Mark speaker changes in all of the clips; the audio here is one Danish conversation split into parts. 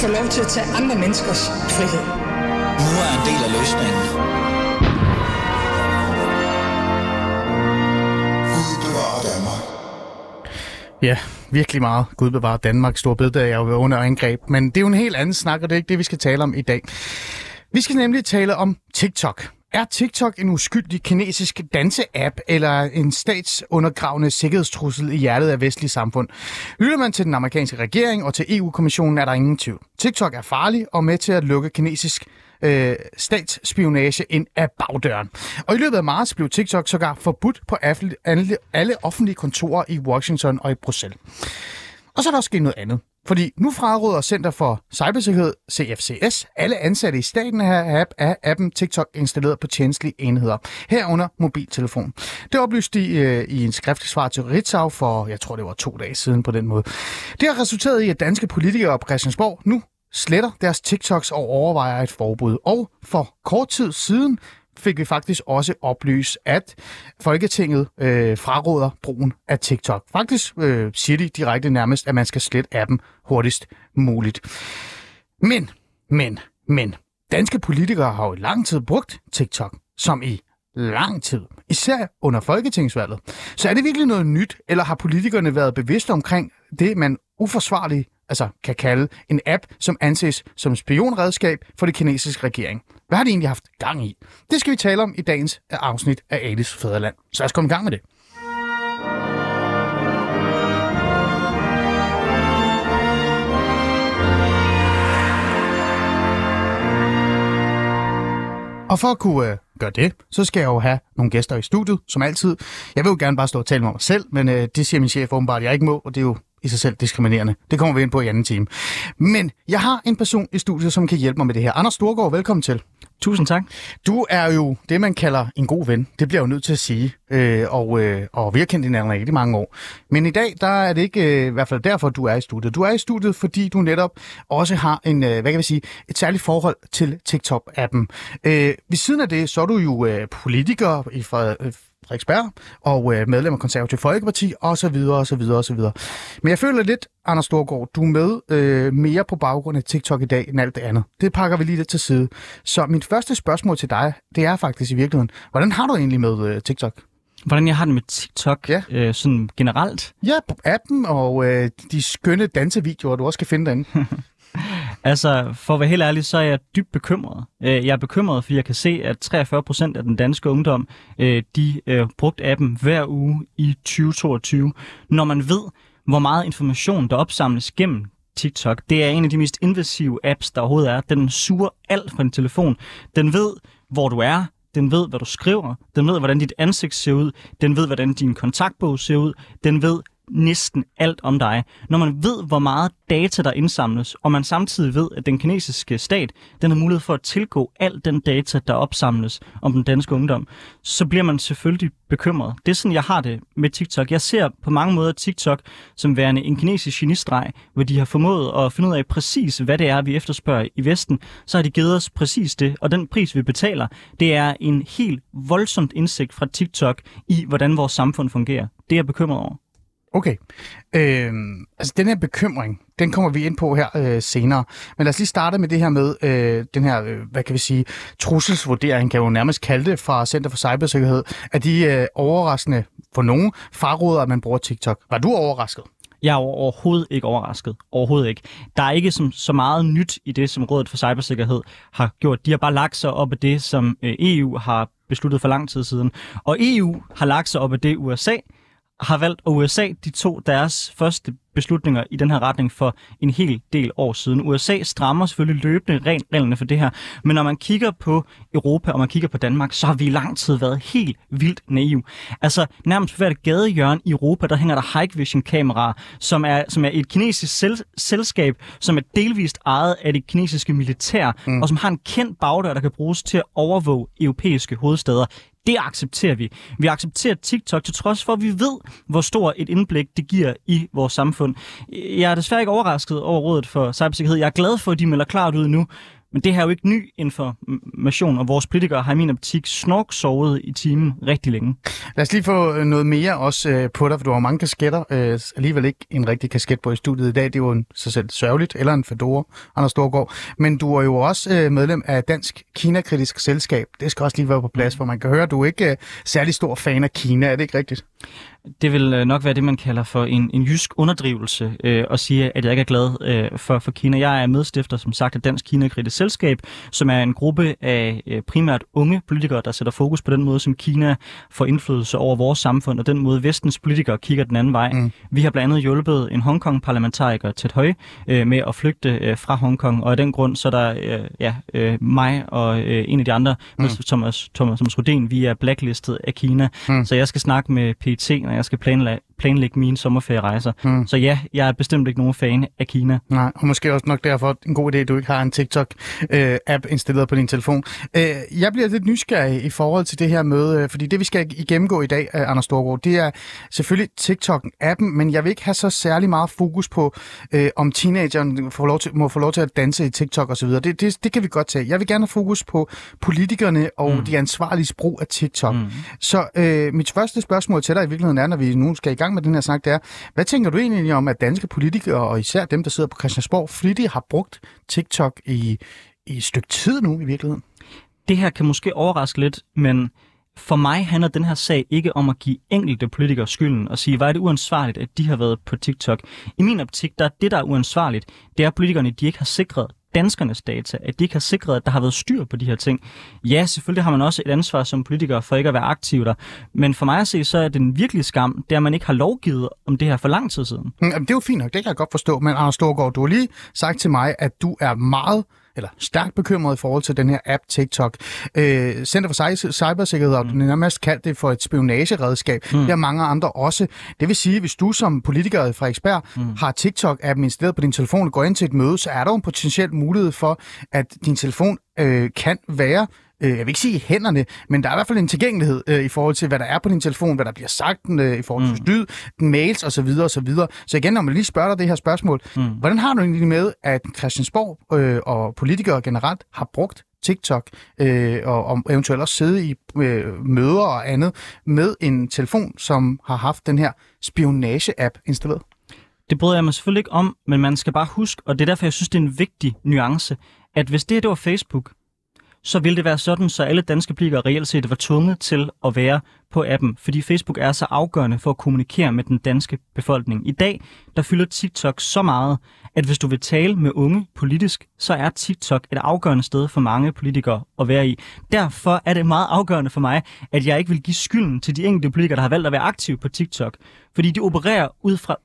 Speaker 1: få lov til at tage andre menneskers frihed.
Speaker 2: Nu er en del af løsningen.
Speaker 3: Ja, virkelig meget. Gud bevarer Danmark. Stor bededag er jo under angreb. Men det er jo en helt anden snak, og det er ikke det, vi skal tale om i dag. Vi skal nemlig tale om TikTok. Er TikTok en uskyldig kinesisk danse-app eller en statsundergravende sikkerhedstrussel i hjertet af vestlige samfund? Lytter man til den amerikanske regering og til EU-kommissionen, er der ingen tvivl. TikTok er farlig og med til at lukke kinesisk øh, statsspionage ind af bagdøren. Og i løbet af marts blev TikTok sågar forbudt på alle, alle offentlige kontorer i Washington og i Bruxelles. Og så er der også sket noget andet. Fordi nu fraråder Center for Cybersikkerhed, CFCS, alle ansatte i staten her app af appen TikTok installeret på tjenestlige enheder, herunder mobiltelefon. Det oplyste de øh, i en skriftlig svar til Ritzau for, jeg tror det var to dage siden på den måde. Det har resulteret i, at danske politikere på Christiansborg nu sletter deres TikToks og overvejer et forbud. Og for kort tid siden fik vi faktisk også oplyst, at Folketinget øh, fraråder brugen af TikTok. Faktisk øh, siger de direkte nærmest, at man skal slette appen hurtigst muligt. Men, men, men, danske politikere har jo i lang tid brugt TikTok, som i lang tid, især under folketingsvalget. Så er det virkelig noget nyt, eller har politikerne været bevidste omkring det, man uforsvarligt altså kan kalde en app, som anses som spionredskab for det kinesiske regering. Hvad har de egentlig haft gang i? Det skal vi tale om i dagens afsnit af Alice Fæderland. Så lad os komme i gang med det. Og for at kunne øh, gøre det, så skal jeg jo have nogle gæster i studiet, som altid. Jeg vil jo gerne bare stå og tale med mig selv, men øh, det siger min chef åbenbart, at jeg ikke må, og det er jo i sig selv diskriminerende. Det kommer vi ind på i anden time. Men jeg har en person i studiet, som kan hjælpe mig med det her. Anders Storgård, velkommen til.
Speaker 4: Tusind tak.
Speaker 3: Du er jo det, man kalder en god ven. Det bliver jeg jo nødt til at sige. Øh, og, øh, og vi har kendt hinanden rigtig mange år. Men i dag, der er det ikke øh, i hvert fald derfor, du er i studiet. Du er i studiet, fordi du netop også har en, øh, hvad kan vi sige, et særligt forhold til TikTok-appen. Øh, ved siden af det, så er du jo øh, politiker i Fred, øh, Frederiksberg og øh, medlem af Konservativ Folkeparti og så videre og så videre og så videre. Men jeg føler lidt, Anders Storgård, du er med øh, mere på baggrund af TikTok i dag end alt det andet. Det pakker vi lige lidt til side. Så mit første spørgsmål til dig, det er faktisk i virkeligheden, hvordan har du egentlig med øh, TikTok?
Speaker 4: Hvordan jeg har det med TikTok ja. øh, sådan generelt?
Speaker 3: Ja, appen og øh, de skønne dansevideoer, du også kan finde derinde.
Speaker 4: Altså, for at være helt ærlig, så er jeg dybt bekymret. Øh, jeg er bekymret, fordi jeg kan se, at 43 procent af den danske ungdom, øh, de øh, brugte appen hver uge i 2022. Når man ved, hvor meget information, der opsamles gennem TikTok. Det er en af de mest invasive apps, der overhovedet er. Den suger alt fra din telefon. Den ved, hvor du er. Den ved, hvad du skriver. Den ved, hvordan dit ansigt ser ud. Den ved, hvordan din kontaktbog ser ud. Den ved næsten alt om dig. Når man ved, hvor meget data, der indsamles, og man samtidig ved, at den kinesiske stat den har mulighed for at tilgå al den data, der opsamles om den danske ungdom, så bliver man selvfølgelig bekymret. Det er sådan, jeg har det med TikTok. Jeg ser på mange måder TikTok som værende en kinesisk genistreg, hvor de har formået at finde ud af præcis, hvad det er, vi efterspørger i Vesten. Så har de givet os præcis det, og den pris, vi betaler, det er en helt voldsomt indsigt fra TikTok i, hvordan vores samfund fungerer. Det er jeg bekymret over.
Speaker 3: Okay. Øh, altså, den her bekymring, den kommer vi ind på her øh, senere. Men lad os lige starte med det her med øh, den her, øh, hvad kan vi sige, trusselsvurdering, kan jo nærmest kalde det, fra Center for Cybersikkerhed, at de øh, overraskende for nogen fraråder, at man bruger TikTok. Var du overrasket?
Speaker 4: Jeg er overhovedet ikke overrasket. Overhovedet ikke. Der er ikke som, så meget nyt i det, som Rådet for Cybersikkerhed har gjort. De har bare lagt sig op af det, som øh, EU har besluttet for lang tid siden. Og EU har lagt sig op af det, USA har valgt, og USA de tog deres første beslutninger i den her retning for en hel del år siden. USA strammer selvfølgelig løbende reglerne for det her, men når man kigger på Europa og man kigger på Danmark, så har vi i lang tid været helt vildt naive. Altså nærmest hvert gadehjørne i Europa, der hænger der High Vision kameraer, som er, som er et kinesisk sel- selskab, som er delvist ejet af det kinesiske militær, mm. og som har en kendt bagdør, der kan bruges til at overvåge europæiske hovedsteder. Det accepterer vi. Vi accepterer TikTok til trods for, at vi ved, hvor stor et indblik det giver i vores samfund. Jeg er desværre ikke overrasket over rådet for cybersikkerhed. Jeg er glad for, at de melder klart ud nu. Men det her er jo ikke ny information, og vores politikere har i min optik snork sovet i timen rigtig længe.
Speaker 3: Lad os lige få øh, noget mere også øh, på dig, for du har mange kasketter. Øh, alligevel ikke en rigtig kasket på i studiet i dag. Det er jo en, så selv sørgeligt, eller en fedora, Anders Storgård. Men du er jo også øh, medlem af Dansk Kina-kritisk Selskab. Det skal også lige være på plads, for man kan høre, at du er ikke øh, særlig stor fan af Kina. Er det ikke rigtigt?
Speaker 4: Det vil øh, nok være det, man kalder for en, en jysk underdrivelse øh, at sige, at jeg ikke er glad øh, for, for Kina. Jeg er medstifter, som sagt, af Dansk Kina Kritisk Selskab, som er en gruppe af øh, primært unge politikere, der sætter fokus på den måde, som Kina får indflydelse over vores samfund, og den måde, vestens politikere kigger den anden vej. Mm. Vi har blandt andet hjulpet en Hongkong-parlamentariker, Ted Høj, øh, med at flygte øh, fra Hongkong, og af den grund, så er der øh, ja, øh, mig og øh, en af de andre, mm. Thomas, Thomas, Thomas Rudin, vi er blacklistet af Kina, mm. så jeg skal snakke med PT, når jeg skal planlægge, planlægge mine sommerferierejser. Mm. Så ja, jeg er bestemt ikke nogen fan af Kina.
Speaker 3: Nej, og måske også nok derfor en god idé, at du ikke har en TikTok-app øh, installeret på din telefon. Øh, jeg bliver lidt nysgerrig i forhold til det her møde, øh, fordi det vi skal gennemgå i dag, Anders Storgård, det er selvfølgelig TikTok-appen, men jeg vil ikke have så særlig meget fokus på, om teenageren får lov til, må få lov til at danse i TikTok osv. Det, det, det kan vi godt tage. Jeg vil gerne have fokus på politikerne og mm. de ansvarlige brug af TikTok. Mm. Så øh, mit første spørgsmål til dig i virkeligheden er, når vi nu skal i gang med den her snak, det er, hvad tænker du egentlig om, at danske politikere, og især dem, der sidder på Christiansborg, flittigt har brugt TikTok i, i et stykke tid nu i virkeligheden?
Speaker 4: Det her kan måske overraske lidt, men for mig handler den her sag ikke om at give enkelte politikere skylden og sige, hvor er det uansvarligt, at de har været på TikTok. I min optik, der er det, der er uansvarligt, det er, at politikerne de ikke har sikret danskernes data, at de ikke har sikret, at der har været styr på de her ting. Ja, selvfølgelig har man også et ansvar som politiker for ikke at være aktiv der, men for mig at se, så er den virkelige skam, det er, at man ikke har lovgivet om det her for lang tid siden.
Speaker 3: Mm, jamen, det er jo fint nok, det kan jeg godt forstå, men Anders Storgård, du har lige sagt til mig, at du er meget eller stærkt bekymret i forhold til den her app TikTok. Øh, Center for Cybersikkerhed har mm. nærmest kaldt det for et spionageredskab. Mm. Det har mange andre også. Det vil sige, hvis du som politiker fra Ekspert mm. har TikTok-appen installeret på din telefon og går ind til et møde, så er der jo en potentiel mulighed for, at din telefon øh, kan være øh, jeg vil ikke sige hænderne, men der er i hvert fald en tilgængelighed øh, i forhold til, hvad der er på din telefon, hvad der bliver sagt øh, i forhold til mm. lyd, mails osv. osv. Så, så igen, når man lige spørger dig det her spørgsmål, mm. hvordan har du egentlig med, at Christiansborg øh, og politikere generelt har brugt TikTok øh, og, og eventuelt også sidde i øh, møder og andet med en telefon, som har haft den her spionage-app installeret?
Speaker 4: Det bryder jeg mig selvfølgelig ikke om, men man skal bare huske, og det er derfor, jeg synes, det er en vigtig nuance, at hvis det her det var Facebook, så ville det være sådan, så alle danske politikere reelt set var tvunget til at være på appen, fordi Facebook er så afgørende for at kommunikere med den danske befolkning. I dag, der fylder TikTok så meget, at hvis du vil tale med unge politisk, så er TikTok et afgørende sted for mange politikere at være i. Derfor er det meget afgørende for mig, at jeg ikke vil give skylden til de enkelte politikere, der har valgt at være aktive på TikTok. Fordi de opererer ud fra,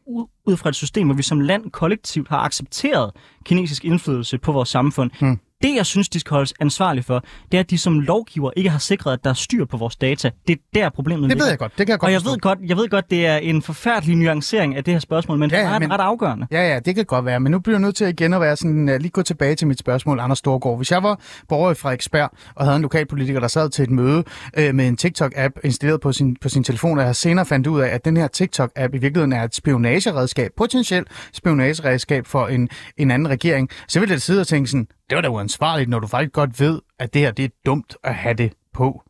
Speaker 4: ud fra et system, hvor vi som land kollektivt har accepteret kinesisk indflydelse på vores samfund. Mm. Det, jeg synes, de skal holdes ansvarlige for, det er, at de som lovgiver ikke har sikret, at der er styr på vores data. Det er der problemet
Speaker 3: Det ligger. ved jeg godt. Det kan jeg godt
Speaker 4: Og jeg ved godt, jeg ved godt, det er en forfærdelig nuancering af det her spørgsmål, men ja, det er men, ret afgørende.
Speaker 3: Ja, ja, det kan godt være. Men nu bliver jeg nødt til igen at være sådan, uh, lige gå tilbage til mit spørgsmål, Anders Storgård. Hvis jeg var borger fra Ekspert og havde en lokalpolitiker, der sad til et møde uh, med en TikTok-app installeret på sin, på sin telefon, og jeg senere fandt ud af, at den her TikTok-app i virkeligheden er et spionageredskab, potentielt spionageredskab for en, en anden regering, så ville jeg sidde og tænke sådan, det var da uansvarligt, når du faktisk godt ved, at det her det er dumt at have det på.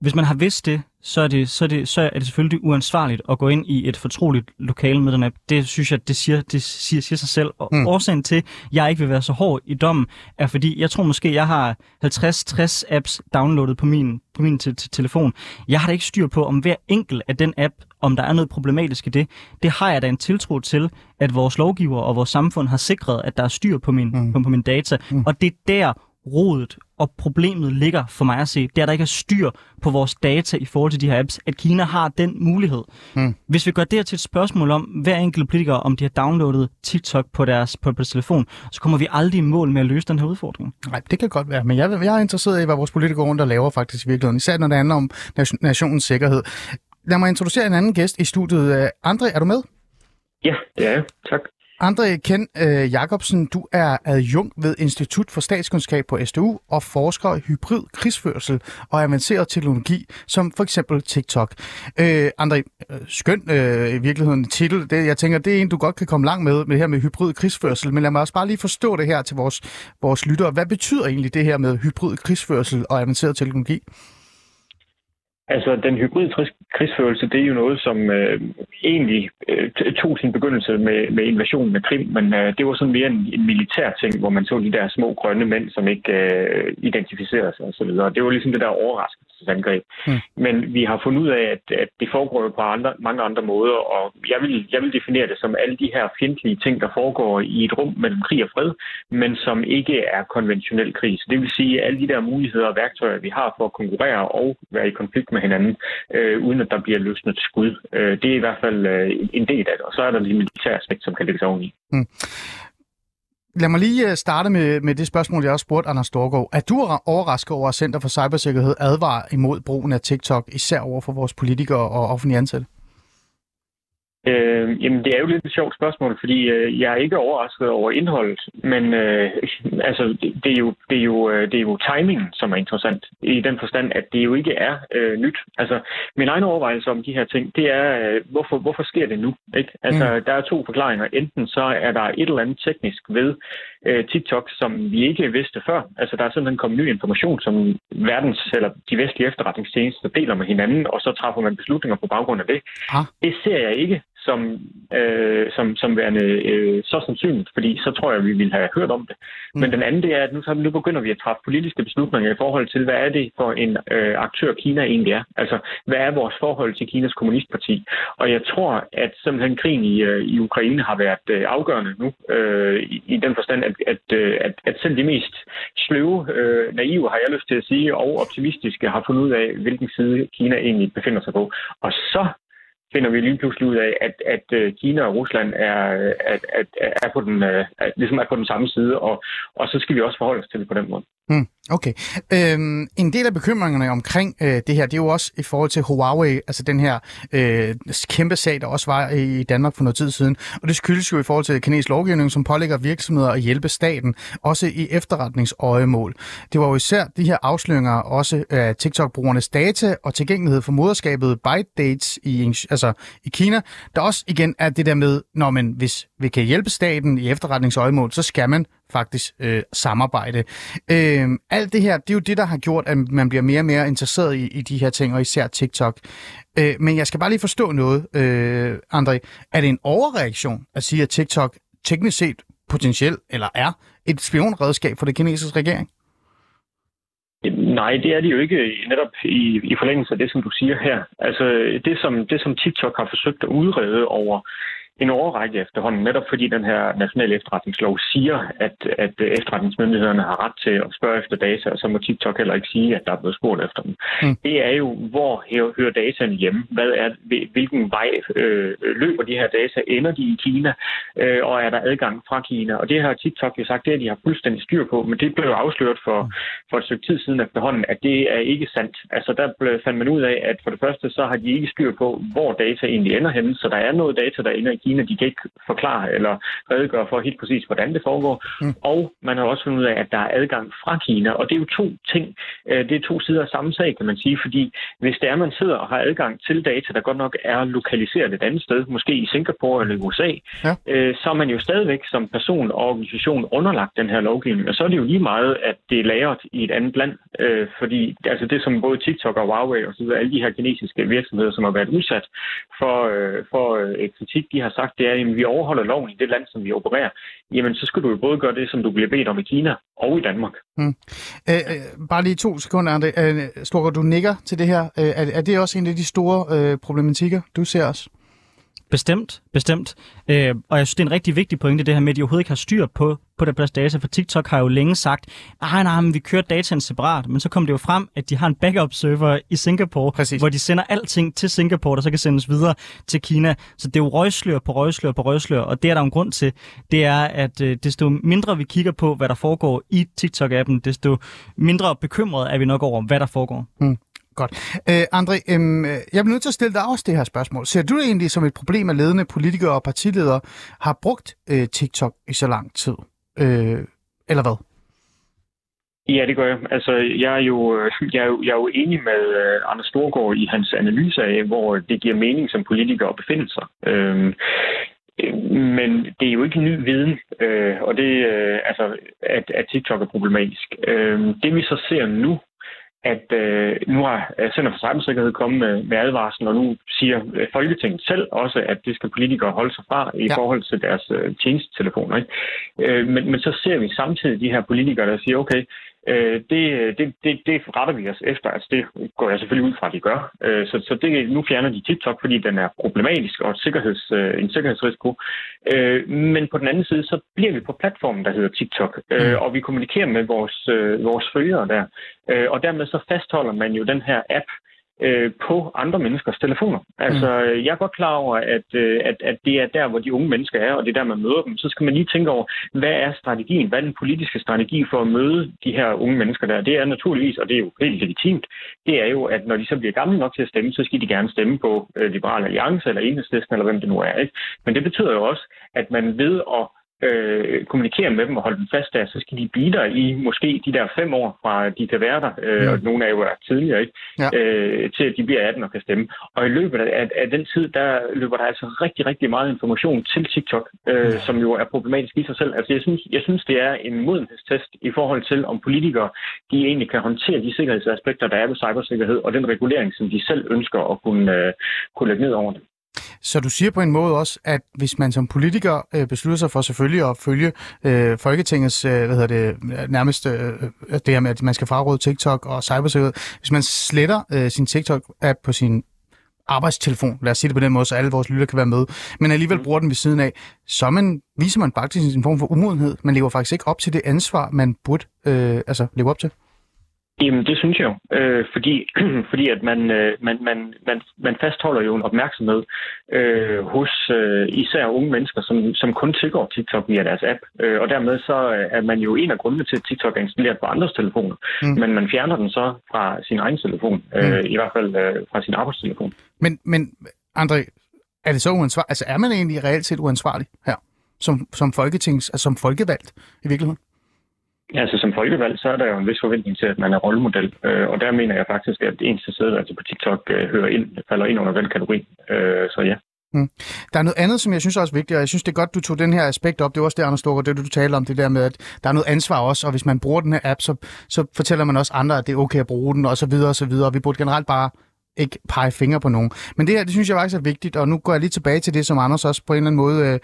Speaker 4: Hvis man har vidst det, så er det, så er det, så er det selvfølgelig uansvarligt at gå ind i et fortroligt lokale med den app. Det synes jeg, det siger, det siger, siger sig selv. Og mm. årsagen til, at jeg ikke vil være så hård i dommen, er fordi, jeg tror måske, jeg har 50-60 apps downloadet på min, på min te- telefon. Jeg har da ikke styr på, om hver enkelt af den app, om der er noget problematisk i det. Det har jeg da en tiltro til, at vores lovgiver og vores samfund har sikret, at der er styr på min, mm. på, på min data. Mm. Og det er der, rodet og problemet ligger for mig at se, det er, at der ikke er styr på vores data i forhold til de her apps, at Kina har den mulighed. Hmm. Hvis vi gør det til et spørgsmål om hver enkelt politiker, om de har downloadet TikTok på deres, på deres telefon, så kommer vi aldrig i mål med at løse den her udfordring.
Speaker 3: Nej, det kan godt være, men jeg, jeg er interesseret i, hvad vores politikere rundt og laver faktisk i virkeligheden, især når det handler om nationens sikkerhed. Lad mig introducere en anden gæst i studiet. André, er du med?
Speaker 5: Ja, det er Tak.
Speaker 3: Andre Ken øh, Jacobsen, du er adjunkt ved Institut for Statskundskab på SDU og forsker i hybrid krigsførsel og avanceret teknologi, som for eksempel TikTok. Øh, Andre, øh, skøn øh, i virkeligheden titel. Det, jeg tænker, det er en, du godt kan komme langt med, med det her med hybrid krigsførsel. Men lad mig også bare lige forstå det her til vores, vores lyttere. Hvad betyder egentlig det her med hybrid krigsførsel og avanceret teknologi?
Speaker 5: Altså, den hybride krigsførelse, det er jo noget, som øh, egentlig øh, tog sin begyndelse med, med invasionen af Krim, men øh, det var sådan mere en, en militær ting, hvor man så de der små grønne mænd, som ikke øh, identificerede sig osv. Det var ligesom det der overraskelsesangreb. Mm. Men vi har fundet ud af, at, at det foregår på andre, mange andre måder, og jeg vil, jeg vil definere det som alle de her fjendtlige ting, der foregår i et rum mellem krig og fred, men som ikke er konventionel krig. Så det vil sige, at alle de der muligheder og værktøjer, vi har for at konkurrere og være i konflikt med hinanden, øh, uden at der bliver løsnet skud. Øh, det er i hvert fald øh, en del af det. Og så er der de militære aspekt, som kan lægges oveni. Mm.
Speaker 3: Lad mig lige øh, starte med, med det spørgsmål, jeg også spurgte Anders Storgård. Er du overrasket over, at Center for Cybersikkerhed advarer imod brugen af TikTok, især over for vores politikere og offentlige ansatte?
Speaker 5: Øh, jamen, det er jo lidt et sjovt spørgsmål, fordi øh, jeg er ikke overrasket over indholdet, men øh, altså, det, det, er jo, det, er jo, øh, det er jo timingen, som er interessant, i den forstand, at det jo ikke er øh, nyt. Altså, min egen overvejelse om de her ting, det er, øh, hvorfor, hvorfor sker det nu? Ikke? Altså, mm. der er to forklaringer. Enten så er der et eller andet teknisk ved øh, TikTok, som vi ikke vidste før. Altså, der er simpelthen kommet ny information, som verdens eller de vestlige efterretningstjenester deler med hinanden, og så træffer man beslutninger på baggrund af det. Ah. Det ser jeg ikke som, øh, som, som værende øh, så sandsynligt, fordi så tror jeg, vi ville have hørt om det. Mm. Men den anden det er, at nu, så, nu begynder vi at træffe politiske beslutninger i forhold til, hvad er det for en øh, aktør Kina egentlig er? Altså, hvad er vores forhold til Kinas kommunistparti? Og jeg tror, at simpelthen krigen i, øh, i Ukraine har været øh, afgørende nu, øh, i, i den forstand, at, at, øh, at, at selv de mest sløve, øh, naive, har jeg lyst til at sige, og optimistiske har fundet ud af, hvilken side Kina egentlig befinder sig på. Og så finder vi lige pludselig ud af, at, at øh, Kina og Rusland er, at, at, er, på den, at, øh, ligesom er på den samme side, og, og så skal vi også forholde os til det på den måde.
Speaker 3: Mm, okay. Øhm, en del af bekymringerne omkring øh, det her, det er jo også i forhold til Huawei, altså den her øh, kæmpe sag, der også var i Danmark for noget tid siden. Og det skyldes jo i forhold til kinesisk lovgivning, som pålægger virksomheder at hjælpe staten, også i efterretningsøjemål. Det var jo især de her afsløringer også af TikTok-brugernes data og tilgængelighed for moderskabet ByteDates i, altså i Kina, der også igen er det der med, når man hvis vi kan hjælpe staten i efterretningsøjemål, så skal man faktisk øh, samarbejde. Øh, alt det her, det er jo det, der har gjort, at man bliver mere og mere interesseret i, i de her ting, og især TikTok. Øh, men jeg skal bare lige forstå noget, øh, André. Er det en overreaktion at sige, at TikTok teknisk set potentielt, eller er et spionredskab for det kinesiske regering?
Speaker 5: Nej, det er det jo ikke netop i, i forlængelse af det, som du siger her. Altså det som, det, som TikTok har forsøgt at udrede over en overrække efterhånden, netop fordi den her nationale efterretningslov siger, at, at efterretningsmyndighederne har ret til at spørge efter data, og så må TikTok heller ikke sige, at der er blevet spurgt efter dem. Mm. Det er jo, hvor hører dataen hjemme? Hvad er, hvilken vej øh, løber de her data? Ender de i Kina? Øh, og er der adgang fra Kina? Og det har TikTok jo sagt, det er de har fuldstændig styr på, men det blev afsløret for, for et stykke tid siden efterhånden, at det er ikke sandt. Altså der blev, fandt man ud af, at for det første, så har de ikke styr på, hvor data egentlig ender henne, så der er noget data, der ender i Kina, de kan ikke forklare eller redegøre for helt præcis, hvordan det foregår. Mm. Og man har også fundet ud af, at der er adgang fra Kina, og det er jo to ting. Øh, det er to sider af samme sag, kan man sige, fordi hvis det er, man sidder og har adgang til data, der godt nok er lokaliseret et andet sted, måske i Singapore eller USA, ja. Øh, så er man jo stadigvæk som person og organisation underlagt den her lovgivning, og så er det jo lige meget, at det er lagret i et andet land, øh, fordi altså det som både TikTok og Huawei og så videre, alle de her kinesiske virksomheder, som har været udsat for, for et kritik, de har sagt, det er, at vi overholder loven i det land, som vi opererer, jamen så skal du jo både gøre det, som du bliver bedt om i Kina og i Danmark. Mm.
Speaker 3: Øh, øh, bare lige to sekunder, André. Øh, Storker, du nikker til det her. Øh, er, er det også en af de store øh, problematikker, du ser os?
Speaker 4: Bestemt, bestemt. Øh, og jeg synes, det er en rigtig vigtig pointe, det her med, at de overhovedet ikke har styr på, på det plads data, for TikTok har jo længe sagt, nej, nej, men vi kører dataen separat, men så kom det jo frem, at de har en backup-server i Singapore, Præcis. hvor de sender alting til Singapore, der så kan sendes videre til Kina. Så det er jo røgslør på røgslør på røgslør, og det er der en grund til. Det er, at øh, desto mindre vi kigger på, hvad der foregår i TikTok-appen, desto mindre bekymret er vi nok over, hvad der foregår. Hmm.
Speaker 3: Godt. Øh, André, øhm, øh, jeg bliver nødt til at stille dig også det her spørgsmål. Ser du det egentlig som et problem, at ledende politikere og partiledere har brugt øh, TikTok i så lang tid? Øh, eller hvad?
Speaker 5: Ja, det gør jeg. Altså, jeg er jo, øh, jeg er jo, jeg er jo enig med uh, Anders Storgård i hans analyse af, hvor det giver mening som politiker at befinde sig. Øhm, men det er jo ikke ny viden, øh, og det, øh, altså, at, at TikTok er problematisk. Øh, det vi så ser nu, at øh, nu har Center for Cybersikkerhed kommet med, med advarslen, og nu siger øh, Folketinget selv også, at det skal politikere holde sig fra i ja. forhold til deres øh, tjenestetelefoner. Ikke? Øh, men, men så ser vi samtidig de her politikere, der siger, okay, Øh, det, det, det, det retter vi os efter. Altså, det går jeg selvfølgelig ud fra, at de gør. Øh, så så det, nu fjerner de TikTok, fordi den er problematisk og et sikkerheds, øh, en sikkerhedsrisiko. Øh, men på den anden side, så bliver vi på platformen, der hedder TikTok, øh, mm. og vi kommunikerer med vores, øh, vores følgere der. Øh, og dermed så fastholder man jo den her app, øh, på andre menneskers telefoner. Altså, mm. jeg er godt klar over, at, øh, at, at det er der, hvor de unge mennesker er, og det er der, man møder dem. Så skal man lige tænke over, hvad er strategien? Hvad er den politiske strategi for at møde de her unge mennesker der? Det er naturligvis, og det er jo helt legitimt, det er jo, at når de så bliver gamle nok til at stemme, så skal de gerne stemme på øh, Liberale Alliance eller Enhedslisten, eller hvem det nu er. Ikke? Men det betyder jo også, at man ved at øh, kommunikere med dem og holde dem fast der, så skal de blive der i måske de der fem år fra de kan være der, øh, mm. og nogle er jo er tidligere, ikke? Ja. Øh, til at de bliver 18 og kan stemme. Og i løbet af, af den tid, der løber der altså rigtig, rigtig meget information til TikTok, øh, mm. som jo er problematisk i sig selv. Altså jeg synes, jeg synes, det er en modenhedstest i forhold til, om politikere de egentlig kan håndtere de sikkerhedsaspekter, der er ved cybersikkerhed, og den regulering, som de selv ønsker at kunne, øh, kunne lægge ned over det.
Speaker 3: Så du siger på en måde også, at hvis man som politiker øh, beslutter sig for selvfølgelig at følge øh, Folketingets, øh, hvad hedder det, nærmest øh, det her med, at man skal fraråde TikTok og cybersikkerhed, hvis man sletter øh, sin TikTok-app på sin arbejdstelefon, lad os sige det på den måde, så alle vores lytter kan være med, men alligevel mm. bruger den ved siden af, så man, viser man faktisk en form for umodenhed. Man lever faktisk ikke op til det ansvar, man burde øh, altså leve op til.
Speaker 5: Jamen, det synes jeg jo, øh, fordi, fordi at man, øh, man, man, man, man fastholder jo en opmærksomhed øh, hos øh, især unge mennesker, som, som kun tilgår TikTok via deres app. Øh, og dermed så er man jo en af grundene til, at TikTok er installeret på andres telefoner, mm. men man fjerner den så fra sin egen telefon, øh, mm. i hvert fald øh, fra sin arbejdstelefon.
Speaker 3: Men, men André, er det så uansvarligt? Altså er man egentlig reelt set uansvarlig her, som, som, folketings, altså, som folkevalgt i virkeligheden?
Speaker 5: Ja, altså som folkevalg, så er der jo en vis forventning til, at man er rollemodel. Øh, og der mener jeg faktisk, at ens altså på TikTok øh, hører ind, falder ind under den kategori. Øh, så ja.
Speaker 3: Mm. Der er noget andet, som jeg synes er også vigtigt, og jeg synes, det er godt, du tog den her aspekt op. Det er også det, Anders Storgård, det du taler om, det der med, at der er noget ansvar også, og hvis man bruger den her app, så, så fortæller man også andre, at det er okay at bruge den, og så videre, og så videre. Og vi burde generelt bare ikke pege fingre på nogen. Men det her, det synes jeg faktisk er vigtigt, og nu går jeg lige tilbage til det, som Anders også på en eller anden måde øh,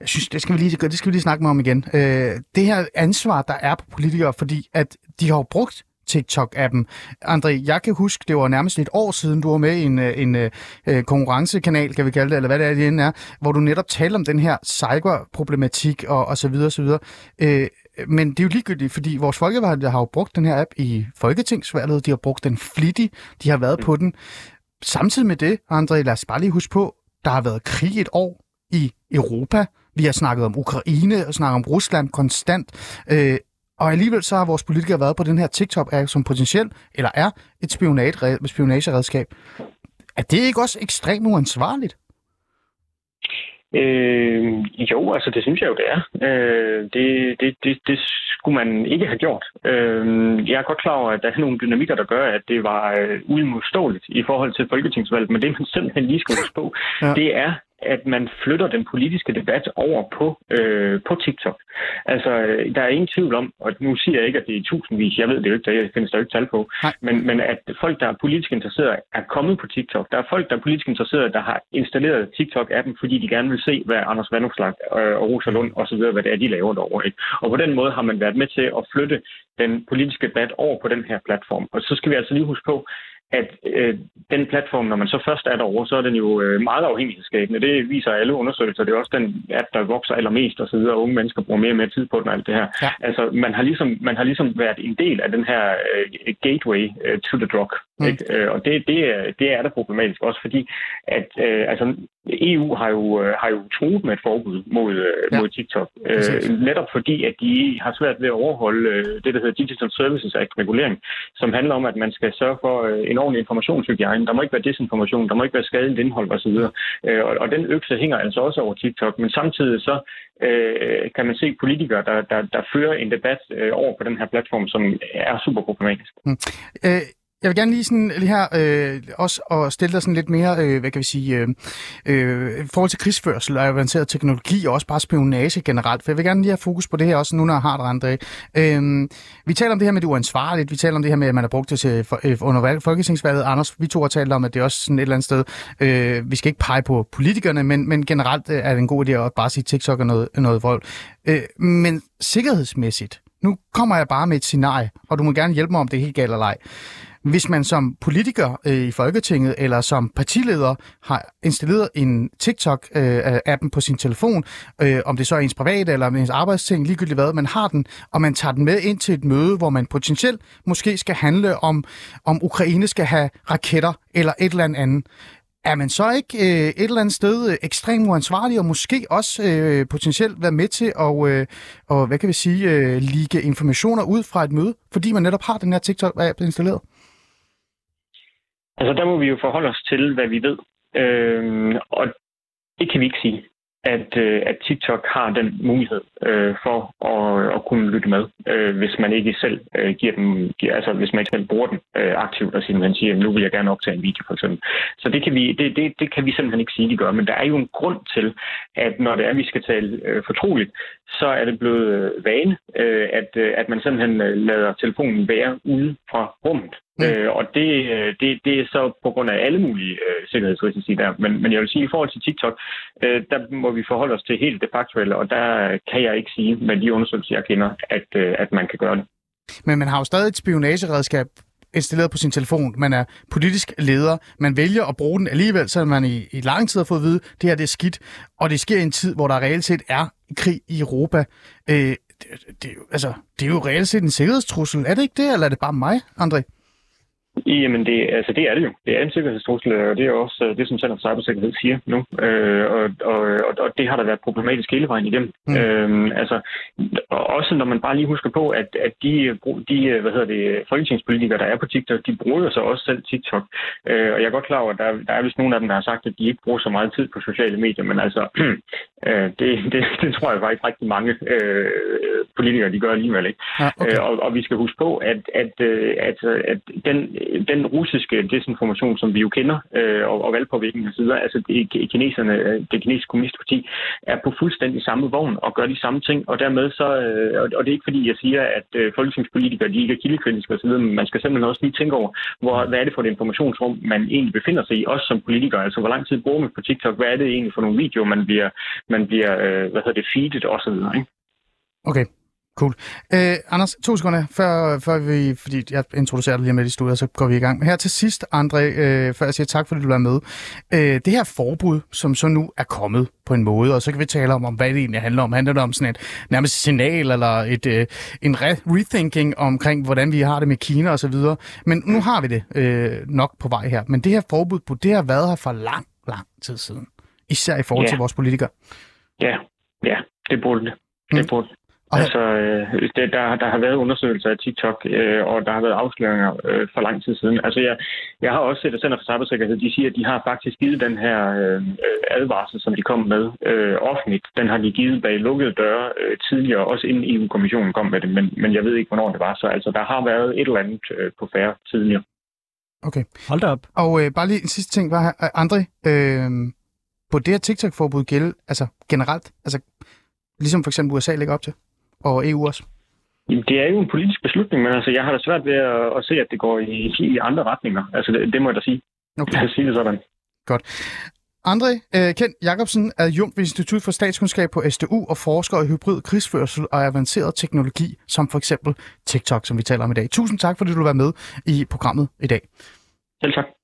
Speaker 3: jeg synes, det skal vi lige, det skal vi lige snakke med om igen. Øh, det her ansvar, der er på politikere, fordi at de har brugt TikTok-appen. André, jeg kan huske, det var nærmest et år siden, du var med i en, øh, en, en konkurrencekanal, kan vi kalde det, eller hvad det er, det er, hvor du netop talte om den her cyberproblematik og, og så videre, og så videre. Øh, men det er jo ligegyldigt, fordi vores folkevalgte har jo brugt den her app i Folketingsvalget, de har brugt den flittigt, de har været mm. på den. Samtidig med det, André, lad os bare lige huske på, der har været krig et år i Europa. Vi har snakket om Ukraine og snakket om Rusland konstant. Øh, og alligevel så har vores politikere været på den her TikTok-app som potentielt, eller er et spionageredskab. Er det ikke også ekstremt uansvarligt?
Speaker 5: Øh, jo, altså det synes jeg jo, det er. Øh, det, det, det, det skulle man ikke have gjort. Øh, jeg er godt klar over, at der er nogle dynamikker, der gør, at det var øh, uimodståeligt i forhold til folketingsvalget, men det man simpelthen lige skal huske på, ja. det er, at man flytter den politiske debat over på, øh, på TikTok. Altså, der er ingen tvivl om, og nu siger jeg ikke, at det er tusindvis, jeg ved det jo ikke, der findes der jo ikke tal på, men, men at folk, der er politisk interesserede, er kommet på TikTok. Der er folk, der er politisk interesserede, der har installeret TikTok-appen, fordi de gerne vil se, hvad Anders Vandopslag øh, og Rosa Lund osv., hvad det er, de laver derovre. Ikke? Og på den måde har man været med til at flytte den politiske debat over på den her platform. Og så skal vi altså lige huske på, at øh, den platform, når man så først er derovre, så er den jo øh, meget afhængighedsskabende. Det viser alle undersøgelser. Det er også den app, der vokser allermest og så videre. Unge mennesker bruger mere og mere tid på den og alt det her. Ja. Altså, man har, ligesom, man har ligesom været en del af den her øh, gateway øh, to the drug. Mm. Ikke? Øh, og det, det, er, det er da problematisk også, fordi at øh, altså, EU har jo, øh, har jo truet med et forbud mod, øh, ja. mod TikTok. Øh, netop fordi, at de har svært ved at overholde øh, det, der hedder Digital Services Act regulering, som handler om, at man skal sørge for øh, en ordentlig informationshygiejne. Der må ikke være desinformation, der må ikke være skadeligt indhold osv. Øh, og, og den økse hænger altså også over TikTok. Men samtidig så øh, kan man se politikere, der, der, der fører en debat øh, over på den her platform, som er super problematisk. Mm.
Speaker 3: Øh, jeg vil gerne lige sådan lige her øh, også og stille dig sådan lidt mere, øh, hvad kan vi sige, øh, øh, i forhold til krigsførsel og avanceret teknologi og også bare spionage generelt. For jeg vil gerne lige have fokus på det her også nu, når jeg har det, andre. Øh, vi taler om det her med det uansvarligt. Vi taler om det her med, at man har brugt det til øh, for, øh, under folketingsvalget. Anders, vi to har talt om, at det er også sådan et eller andet sted. Øh, vi skal ikke pege på politikerne, men, men generelt øh, er det en god idé at bare sige, at TikTok er noget, noget vold. Øh, men sikkerhedsmæssigt, nu kommer jeg bare med et scenarie, og du må gerne hjælpe mig, om det er helt galt eller ej. Hvis man som politiker øh, i Folketinget eller som partileder har installeret en TikTok-appen øh, på sin telefon, øh, om det så er ens private eller ens arbejdsting, ligegyldigt hvad, man har den, og man tager den med ind til et møde, hvor man potentielt måske skal handle om, om Ukraine skal have raketter eller et eller andet er man så ikke øh, et eller andet sted øh, ekstremt uansvarlig, og måske også øh, potentielt være med til at, øh, og, hvad kan vi sige, øh, ligge informationer ud fra et møde, fordi man netop har den her TikTok-app installeret?
Speaker 5: Altså, der må vi jo forholde os til, hvad vi ved. Øh, og det kan vi ikke sige at, øh, at TikTok har den mulighed øh, for at, at kunne lytte med, øh, hvis man ikke selv øh, giver dem, giver, altså hvis man ikke selv bruger den øh, aktivt og siger, man siger, nu vil jeg gerne optage en video for eksempel. Så det kan vi, det, det, det kan vi simpelthen ikke sige, de gør. Men der er jo en grund til, at når det er, at vi skal tale øh, fortroligt, så er det blevet øh, vane, øh, at, øh, at man simpelthen øh, lader telefonen være ude fra rummet. Mm. Øh, og det, øh, det, det er så på grund af alle mulige øh, sikkerhedsrisici der. Men, men jeg vil sige, i forhold til TikTok, øh, der må vi forholde os til helt det faktuelle, og der kan jeg ikke sige med de undersøgelser, jeg kender, at, øh, at man kan gøre det.
Speaker 3: Men man har jo stadig et spionageredskab installeret på sin telefon. Man er politisk leder. Man vælger at bruge den alligevel, så man i, i lang tid har fået at vide, at det her det er skidt. Og det sker i en tid, hvor der reelt set er krig i Europa. Øh, det, det, altså, det er jo reelt set en sikkerhedstrussel. Er det ikke det, eller er det bare mig, André?
Speaker 5: Jamen, det, altså, det er det jo. Det er en sikkerhedstrussel, og det er også øh, det, som Center for Cybersikkerhed siger nu. Øh, og, og, og, det har da været problematisk hele vejen igennem. Mm. Øh, altså, også når man bare lige husker på, at, at de, de hvad hedder det, folketingspolitikere, der er på TikTok, de bruger jo så også selv TikTok. Øh, og jeg er godt klar over, at der, der er vist nogle af dem, der har sagt, at de ikke bruger så meget tid på sociale medier, men altså, øh, det, det, det tror jeg faktisk rigtig mange øh, politikere, de gør alligevel ikke. Ja, okay. øh, og, og vi skal huske på, at, at, at, at, at den den russiske desinformation, som vi jo kender, øh, og, og valgpåvirkning osv., altså det, kineserne, det kinesiske kommunistparti, er på fuldstændig samme vogn og gør de samme ting, og dermed så, øh, og det er ikke fordi, jeg siger, at øh, folketingspolitikere, de ikke er kildekritiske osv., men man skal simpelthen også lige tænke over, hvor, hvad er det for et informationsrum, man egentlig befinder sig i, også som politiker, altså hvor lang tid bruger man på TikTok, hvad er det egentlig for nogle videoer, man bliver, man bliver øh, hvad hedder det, feedet og så videre, ikke?
Speaker 3: Okay, Cool. Øh, Anders, to sekunder, før, før vi, fordi jeg introducerer dig lige med i studiet, så går vi i gang. Men her til sidst, André, øh, før jeg siger tak, fordi du er med. Øh, det her forbud, som så nu er kommet på en måde, og så kan vi tale om, om hvad det egentlig handler om. Handler det om sådan et nærmest signal, eller et, øh, en re- rethinking omkring, hvordan vi har det med Kina og så videre. Men nu har vi det øh, nok på vej her. Men det her forbud på det har været her for lang, lang tid siden. Især i forhold yeah. til vores politikere.
Speaker 5: Ja, ja, det burde det. Det mm. burde Okay. Altså, øh, det, der, der har været undersøgelser af TikTok, øh, og der har været afsløringer øh, for lang tid siden. Altså, jeg, jeg har også set, at Center for Cybersikkerhed, de siger, at de har faktisk givet den her øh, advarsel, som de kom med øh, offentligt. Den har de givet bag lukkede døre øh, tidligere, også inden EU-kommissionen kom med det, men, men jeg ved ikke, hvornår det var. Så altså, der har været et eller andet øh, på færre tidligere.
Speaker 3: Okay.
Speaker 4: Hold da op.
Speaker 3: Og øh, bare lige en sidste ting, var her. André, øh, på det her TikTok-forbud gælde, altså generelt, altså ligesom for eksempel USA lægger op til? og EU også?
Speaker 5: Det er jo en politisk beslutning, men altså, jeg har da svært ved at, at se, at det går i, i andre retninger. Altså, det, det må jeg da sige. Okay. Jeg kan sige det sådan.
Speaker 3: Godt. André uh, Kent Jacobsen er adjunkt ved Institut for Statskundskab på SDU og forsker i hybrid krigsførsel og avanceret teknologi, som for eksempel TikTok, som vi taler om i dag. Tusind tak, fordi du vil være med i programmet i dag.
Speaker 5: Selv tak.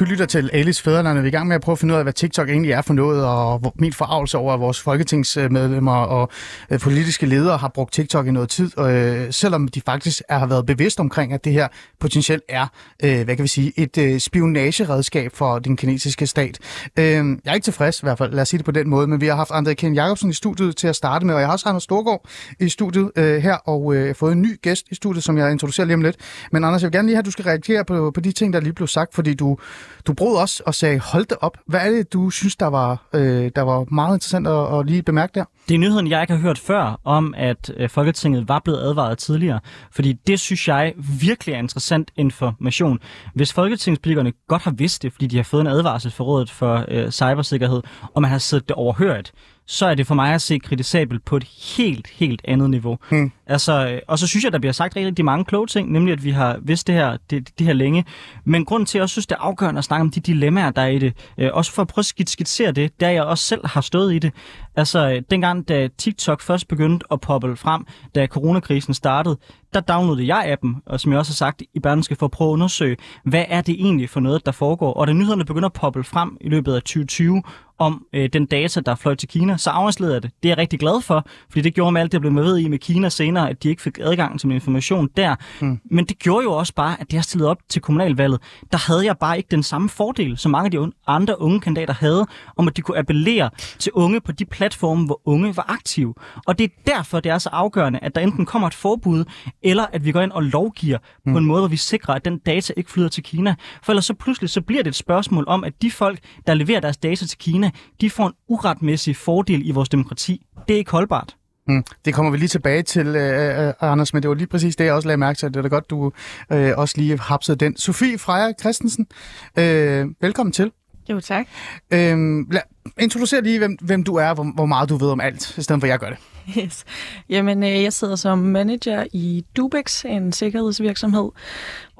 Speaker 3: Du lytter til Alice Fæderland, og vi er i gang med at prøve at finde ud af, hvad TikTok egentlig er for noget, og min forarvelse over, at vores folketingsmedlemmer og øh, politiske ledere har brugt TikTok i noget tid, og, øh, selvom de faktisk er, har været bevidst omkring, at det her potentielt er, øh, hvad kan vi sige, et øh, spionageredskab for den kinesiske stat. Øh, jeg er ikke tilfreds i hvert fald, lad os sige det på den måde, men vi har haft André Ken Jacobsen i studiet til at starte med, og jeg har også Anders Storgård i studiet øh, her, og øh, fået en ny gæst i studiet, som jeg introducerer lige om lidt. Men Anders, jeg vil gerne lige have, at du skal reagere på, på de ting, der lige blev sagt, fordi du, du brød også og sagde, hold det op. Hvad er det, du synes, der var, øh, der var meget interessant at, at lige bemærke der?
Speaker 4: Det er nyheden, jeg ikke har hørt før, om at øh, Folketinget var blevet advaret tidligere. Fordi det synes jeg virkelig er interessant information. Hvis folketingspolitikerne godt har vidst det, fordi de har fået en advarsel for rådet for øh, cybersikkerhed, og man har siddet det overhørt, så er det for mig at se kritisabelt på et helt, helt andet niveau. Hmm. Altså, øh, og så synes jeg, der bliver sagt rigtig mange kloge ting, nemlig at vi har vidst det her, det, det her længe. Men grunden til, at jeg også synes, det er afgørende at snakke om de dilemmaer, der er i det, øh, også for at prøve at skitsere det, der jeg også selv har stået i det. Altså, øh, dengang, da TikTok først begyndte at poppe frem, da coronakrisen startede, der downloadede jeg appen, og som jeg også har sagt i Berlingske, for at prøve at undersøge, hvad er det egentlig for noget, der foregår. Og da nyhederne begynder at poppe frem i løbet af 2020 om øh, den data, der fløj til Kina, så afslørede jeg det. Det er jeg rigtig glad for, fordi det gjorde mig alt det, blev med ved i med Kina senere, at de ikke fik adgang til information der. Mm. Men det gjorde jo også bare, at det jeg stillede op til kommunalvalget, der havde jeg bare ikke den samme fordel, som mange af de andre unge kandidater havde, om at de kunne appellere til unge på de platforme, hvor unge var aktive. Og det er derfor, det er så afgørende, at der enten kommer et forbud, eller at vi går ind og lovgiver mm. på en måde, hvor vi sikrer, at den data ikke flyder til Kina. For ellers så pludselig så bliver det et spørgsmål om, at de folk, der leverer deres data til Kina, de får en uretmæssig fordel i vores demokrati. Det er ikke holdbart.
Speaker 3: Mm. Det kommer vi lige tilbage til, uh, uh, Anders, men det var lige præcis det, jeg også lagde mærke til. Det er da godt, du uh, også lige hapsede den. Sofie Freja Christensen, uh, velkommen til.
Speaker 6: Jo, tak.
Speaker 3: Uh, lad, introducer lige, hvem, hvem du er, hvor, hvor meget du ved om alt, i stedet for at jeg gør det.
Speaker 6: Yes. Jamen, øh, jeg sidder som manager i Dubex, en sikkerhedsvirksomhed,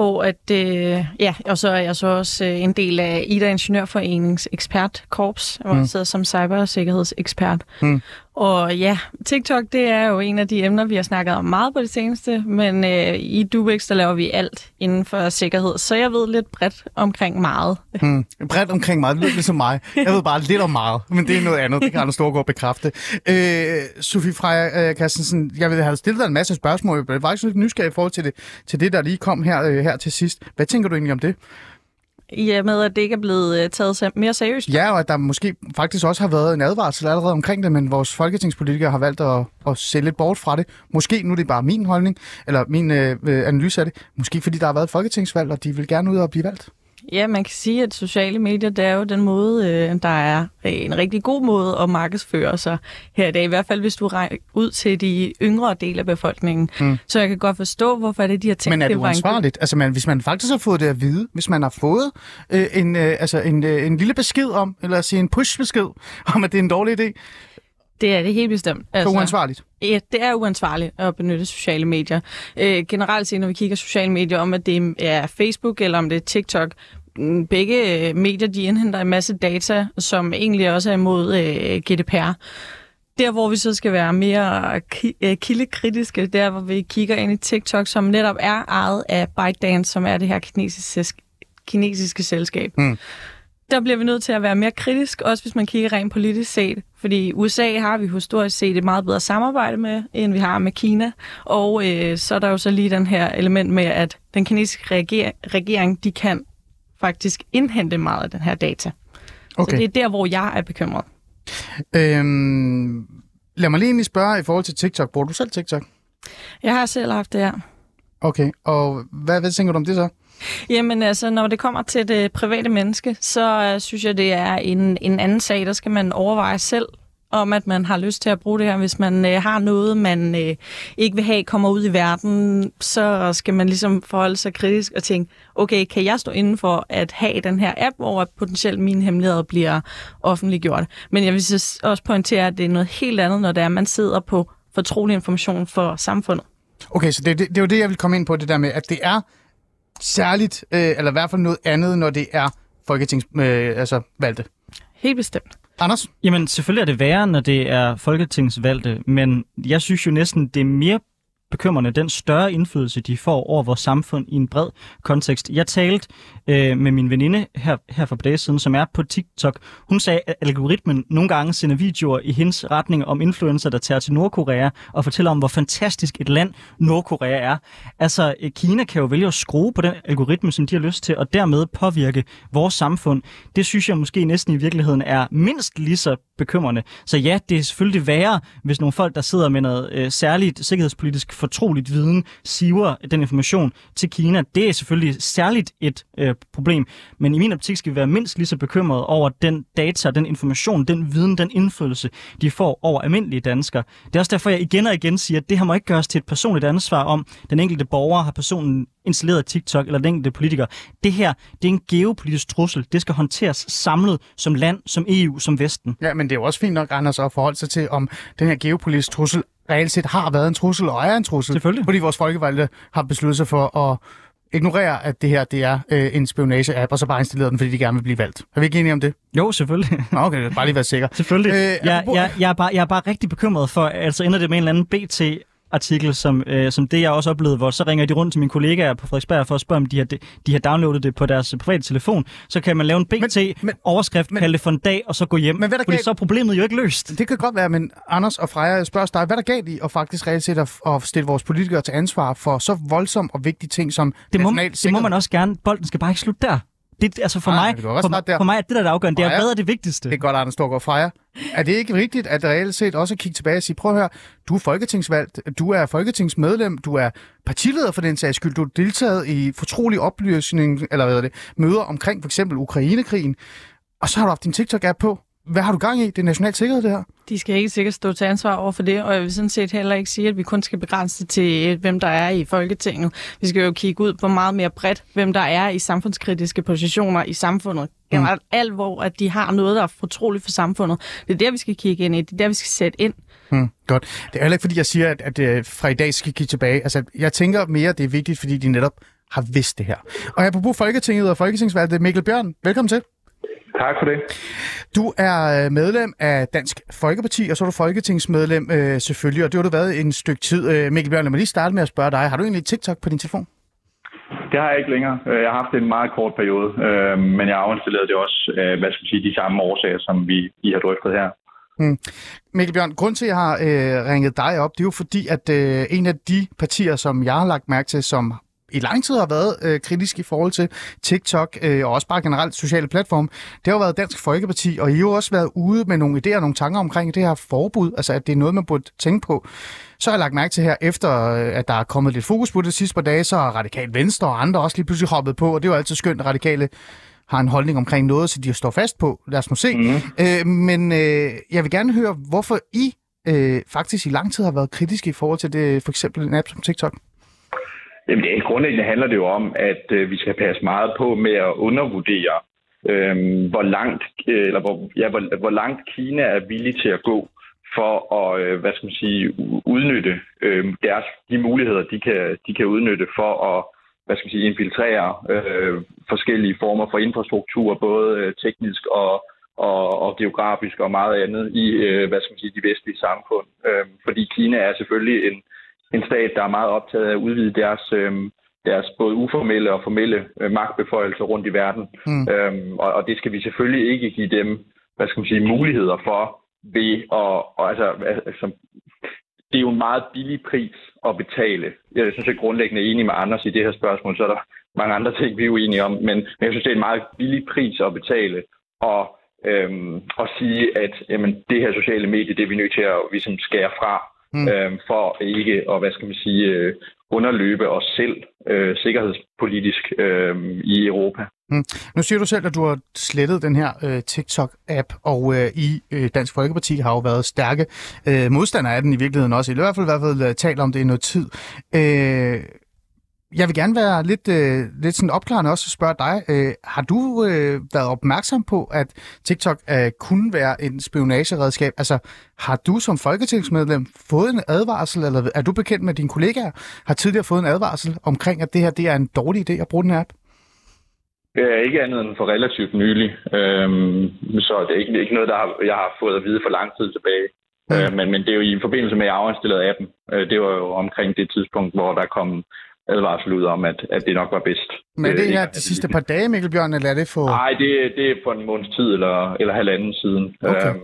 Speaker 6: hvor at, øh, ja, og så er jeg så også øh, en del af Ida Ingeniørforenings ekspertkorps, hvor mm. jeg sidder som cybersikkerhedsekspert. Mm. Og ja, TikTok, det er jo en af de emner, vi har snakket om meget på det seneste, men øh, i Dubex, der laver vi alt inden for sikkerhed, så jeg ved lidt bredt omkring meget.
Speaker 3: Mm. Bredt omkring meget, det lyder ligesom mig. Jeg ved bare lidt om meget, men det er noget andet, det kan Anders Storgård bekræfte. Øh, Sofie Freja øh, Christensen, jeg vil have stillet dig en masse spørgsmål, jeg var faktisk lidt nysgerrig i forhold til det, til det, der lige kom her, øh, her til sidst. Hvad tænker du egentlig om det?
Speaker 6: Ja, med at det ikke er blevet uh, taget mere seriøst.
Speaker 3: Ja, og at der måske faktisk også har været en advarsel allerede omkring det, men vores folketingspolitikere har valgt at, at se lidt bort fra det. Måske, nu er det bare min holdning, eller min øh, analyse af det, måske fordi der har været et folketingsvalg, og de vil gerne ud og blive valgt.
Speaker 6: Ja, man kan sige, at sociale medier, det er jo den måde, øh, der er en rigtig god måde at markedsføre sig her i dag. I hvert fald, hvis du rækker ud til de yngre dele af befolkningen. Mm. Så jeg kan godt forstå, hvorfor det, de har tænkt.
Speaker 3: Men er det uansvarligt? Altså, man, hvis man faktisk har fået det at vide, hvis man har fået øh, en, øh, altså en, øh, en lille besked om, eller sige en push-besked om, at det er en dårlig idé,
Speaker 6: det er det helt bestemt.
Speaker 3: Altså, uansvarligt?
Speaker 6: Ja, det er uansvarligt at benytte sociale medier. Øh, generelt set, når vi kigger sociale medier, om at det er Facebook eller om det er TikTok, begge øh, medier de indhenter en masse data, som egentlig også er imod øh, GDPR. Der, hvor vi så skal være mere øh, kildekritiske, der hvor vi kigger ind i TikTok, som netop er ejet af ByteDance, som er det her kinesiske, kinesiske selskab. Mm der bliver vi nødt til at være mere kritisk, også hvis man kigger rent politisk set. Fordi USA har vi historisk set et meget bedre samarbejde med, end vi har med Kina. Og øh, så er der jo så lige den her element med, at den kinesiske reger- regering, de kan faktisk indhente meget af den her data. Okay. Så det er der, hvor jeg er bekymret.
Speaker 3: Øhm, lad mig lige egentlig spørge i forhold til TikTok. Bruger du selv TikTok?
Speaker 6: Jeg har selv haft det her.
Speaker 3: Okay, og hvad, hvad tænker du om det så?
Speaker 6: Jamen altså, når det kommer til det private menneske, så uh, synes jeg, det er en, en anden sag. Der skal man overveje selv, om at man har lyst til at bruge det her. Hvis man uh, har noget, man uh, ikke vil have kommer ud i verden, så skal man ligesom forholde sig kritisk og tænke, okay, kan jeg stå inden for at have den her app, hvor potentielt mine hemmeligheder bliver offentliggjort? Men jeg vil også pointere, at det er noget helt andet, når det er, at man sidder på fortrolig information for samfundet.
Speaker 3: Okay, så det, det, det er jo det, jeg vil komme ind på, det der med, at det er særligt, øh, eller i hvert fald noget andet, når det er folketings, øh, altså valgte?
Speaker 6: Helt bestemt.
Speaker 3: Anders?
Speaker 4: Jamen, selvfølgelig er det værre, når det er folketingsvalgte, men jeg synes jo næsten, det er mere bekymrende, den større indflydelse, de får over vores samfund i en bred kontekst. Jeg talte øh, med min veninde her, her for dage siden, som er på TikTok. Hun sagde, at algoritmen nogle gange sender videoer i hendes retning om influencer, der tager til Nordkorea og fortæller om, hvor fantastisk et land Nordkorea er. Altså, øh, Kina kan jo vælge at skrue på den algoritme, som de har lyst til, og dermed påvirke vores samfund. Det synes jeg måske næsten i virkeligheden er mindst lige så bekymrende. Så ja, det er selvfølgelig værre, hvis nogle folk, der sidder med noget øh, særligt sikkerhedspolitisk fortroligt viden, siver den information til Kina. Det er selvfølgelig særligt et øh, problem. Men i min optik skal vi være mindst lige så bekymrede over den data, den information, den viden, den indflydelse, de får over almindelige danskere. Det er også derfor, jeg igen og igen siger, at det her må ikke gøres til et personligt ansvar om, den enkelte borger har personen installeret TikTok eller den enkelte politiker. Det her, det er en geopolitisk trussel. Det skal håndteres samlet som land, som EU, som Vesten.
Speaker 3: Ja, men det er jo også fint nok, Anders, at forholde sig til, om den her geopolitiske trussel reelt set har været en trussel og er en trussel.
Speaker 4: Selvfølgelig.
Speaker 3: Fordi vores folkevalgte har besluttet sig for at ignorere, at det her det er øh, en spionage-app, og så bare installeret den, fordi de gerne vil blive valgt. Er vi ikke enige om det?
Speaker 4: Jo, selvfølgelig.
Speaker 3: Nå, okay, bare lige være sikker.
Speaker 4: Selvfølgelig.
Speaker 3: Øh,
Speaker 4: jeg, jeg, jeg, er bare, jeg er bare rigtig bekymret for, altså ender det med en eller anden BT artikel, som, øh, som det jeg også oplevede, hvor så ringer de rundt til mine kollegaer på Frederiksberg for at spørge, om de har, de, de har downloadet det på deres private telefon. Så kan man lave en BT-overskrift, kalde det for en dag, og så gå hjem.
Speaker 3: Men hvad er der
Speaker 4: fordi
Speaker 3: galt-
Speaker 4: så er problemet jo ikke løst.
Speaker 3: Det kan godt være, men Anders og Freja, jeg spørger dig, hvad er der galt i at faktisk reelt set at, at stille vores politikere til ansvar for så voldsom og vigtige ting som
Speaker 4: Det må,
Speaker 3: national
Speaker 4: det må man også gerne. Bolden skal bare ikke slutte der. Det, altså for,
Speaker 3: Nej,
Speaker 4: mig,
Speaker 3: det
Speaker 4: for,
Speaker 3: der.
Speaker 4: for mig er det, der er det afgørende. Det er,
Speaker 3: Freja?
Speaker 4: hvad er det vigtigste?
Speaker 3: Det er godt, Anders Storgård Freja. Er det ikke rigtigt, at reelt set også kigge tilbage og sige, prøv at høre, du er folketingsvalgt, du er folketingsmedlem, du er partileder for den sags skyld, du har deltaget i fortrolig oplysning, eller hvad er det, møder omkring for eksempel Ukrainekrigen, og så har du haft din TikTok-app på. Hvad har du gang i? Det er national sikkerhed, det her.
Speaker 6: De skal ikke sikkert stå til ansvar over for det, og jeg vil sådan set heller ikke sige, at vi kun skal begrænse det til, øh, hvem der er i Folketinget. Vi skal jo kigge ud på meget mere bredt, hvem der er i samfundskritiske positioner i samfundet. Generelt alt, hvor at de har noget, der er fortroligt for samfundet. Det er der, vi skal kigge ind i. Det er der, vi skal sætte ind.
Speaker 3: Hmm, godt. Det er heller ikke, fordi jeg siger, at, at øh, fra i dag skal kigge tilbage. Altså, jeg tænker mere, at det er vigtigt, fordi de netop har vidst det her. Og apropos Folketinget og Folketingsvalget, Mikkel Bjørn, velkommen til.
Speaker 7: Tak for det.
Speaker 3: Du er øh, medlem af Dansk Folkeparti, og så er du folketingsmedlem øh, selvfølgelig, og det har du været en stykke tid. Øh, Mikkel Bjørn, lad mig lige starte med at spørge dig. Har du egentlig TikTok på din telefon?
Speaker 7: Det har jeg ikke længere. Øh, Jeg har haft det en meget kort periode, øh, men jeg afinstallerede det også, øh, hvad skal man sige, de samme årsager, som vi I har drøftet her.
Speaker 3: Mikkel Bjørn, grund til, at jeg har øh, ringet dig op, det er jo fordi, at øh, en af de partier, som jeg har lagt mærke til, som i lang tid har været øh, kritisk i forhold til TikTok, øh, og også bare generelt sociale platforme, det har været Dansk Folkeparti, og I har jo også været ude med nogle idéer og nogle tanker omkring det her forbud, altså at det er noget, man burde tænke på. Så har jeg lagt mærke til her, efter øh, at der er kommet lidt fokus på det sidste par dage, så har Radikal Venstre og andre også lige pludselig hoppet på, og det er jo altid skønt, at Radikale har en holdning omkring noget, så de står fast på. Lad os nu se. Mm. Øh, men øh, jeg vil gerne høre, hvorfor I øh, faktisk i lang tid har været kritiske i forhold til det, for eksempel en app som TikTok.
Speaker 7: Jamen, det, grundlæggende handler det jo om, at øh, vi skal passe meget på med at undervurdere, øh, hvor langt øh, eller hvor, ja, hvor, hvor langt Kina er villig til at gå for at, øh, hvad skal man sige, udnytte øh, deres, de muligheder, de kan, de kan udnytte for at, hvad skal man sige, infiltrere øh, forskellige former for infrastruktur, både øh, teknisk og, og, og geografisk og meget andet i, øh, hvad skal man sige, de vestlige samfund. Øh, fordi Kina er selvfølgelig en, en stat, der er meget optaget af at udvide deres, øh, deres både uformelle og formelle øh, magtbeføjelser rundt i verden.
Speaker 3: Mm.
Speaker 7: Øhm, og, og det skal vi selvfølgelig ikke give dem, hvad skal man sige, muligheder for ved at, og altså, altså, det er jo en meget billig pris at betale. Jeg er sådan set grundlæggende enig med Anders i det her spørgsmål, så er der mange andre ting, vi er uenige om, men, men jeg synes, det er en meget billig pris at betale, og, øhm, at sige, at jamen, det her sociale medie, det er vi nødt til at ligesom, skære fra,
Speaker 3: Mm.
Speaker 7: mm. øhm, for ikke at, hvad skal man sige, øh, underløbe os selv øh, sikkerhedspolitisk øh, i Europa.
Speaker 3: Nu siger du selv, at du har slettet den her øh, TikTok-app, og øh, I øh, Dansk Folkeparti har jo været stærke øh, modstandere af den i virkeligheden også. I hvert fald i hvert fald øh, talt om det i noget tid. Øh, jeg vil gerne være lidt, øh, lidt sådan opklarende også og spørge dig. Øh, har du øh, været opmærksom på, at TikTok øh, kunne være en spionageredskab? Altså, har du som folketingsmedlem fået en advarsel, eller er du bekendt med, dine kollegaer har tidligere fået en advarsel omkring, at det her det er en dårlig idé at bruge den her app?
Speaker 7: Det er ikke andet end for relativt nylig, øhm, så det er ikke, ikke noget, der har, jeg har fået at vide for lang tid tilbage. Mm. Øh, men, men det er jo i forbindelse med, at jeg afindstillede appen. Øh, det var jo omkring det tidspunkt, hvor der kom advarsel ud om, at, at det nok var bedst.
Speaker 3: Men er det
Speaker 7: Øh,
Speaker 3: her de sidste par dage, Mikkel Bjørn, eller er det for...
Speaker 7: Nej, det, det er for en måneds tid eller, eller halvanden siden.
Speaker 3: Okay.
Speaker 7: Øhm,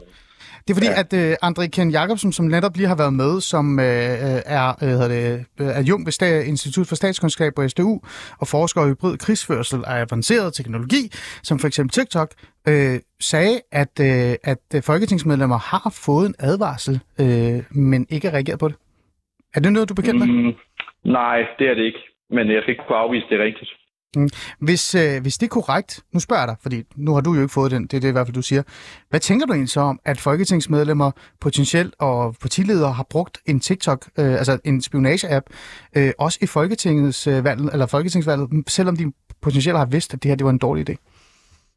Speaker 3: Det er fordi,
Speaker 7: Ja.
Speaker 3: at uh, André Ken Jacobsen, som netop lige har været med, som uh, er uh, hedder det, uh, adjunkt ved Sta- Institut for Statskundskab på SDU og forsker i hybrid krigsførsel af avanceret teknologi, som for eksempel TikTok, uh, sagde, at, uh, at øh, folketingsmedlemmer har fået en advarsel, uh, men ikke reageret på det. Er det noget, du er bekendt med?
Speaker 7: mm, nej, det er det ikke. Men jeg skal ikke kunne afvise det rigtigt. Mm.
Speaker 3: Hvis, øh, hvis det er korrekt, nu spørger jeg dig, fordi nu har du jo ikke fået den, det er det i hvert fald, du siger. Hvad tænker du egentlig så om, at folketingsmedlemmer potentielt og partiledere har brugt en TikTok, øh, altså en spionage-app, øh, også i Folketingets øh, valg, eller folketingsvalget, selvom de potentielt har vidst, at det her det var en dårlig idé?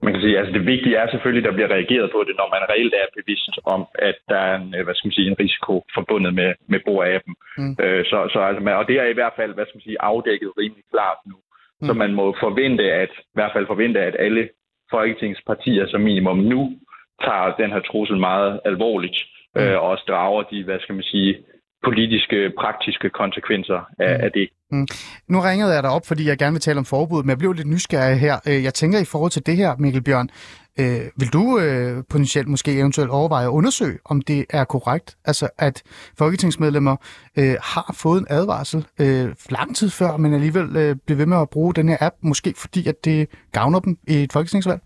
Speaker 7: Man kan sige, altså det vigtige er selvfølgelig, at der bliver reageret på det, når man reelt er bevidst om, at der er en, øh, hvad skal man sige, en risiko forbundet med, med brug af.
Speaker 3: Mm.
Speaker 7: Mm. Øh, så, så altså, man- og det er i hvert fald, hvad skal man sige, afdækket rimelig klart nu. Mm. Så man må forvente, at, i hvert fald forvente, at alle folketingspartier som minimum nu tager den her trussel meget alvorligt, mm. øh, og også drager de, hvad skal man sige, politiske, praktiske konsekvenser af,
Speaker 3: Mm.
Speaker 7: af det.
Speaker 3: Nu ringede jeg dig op, fordi jeg gerne vil tale om forbud, men jeg blev lidt nysgerrig her. Øh, Jeg tænker i forhold til det her, Mikkel Bjørn, øh, vil du øh, potentielt måske eventuelt overveje at undersøge, om det er korrekt, altså at folketingsmedlemmer øh, har fået en advarsel øh, lang tid før, men alligevel øh, bliver ved med at bruge den her app, måske fordi at det gavner dem i et folketingsvalg?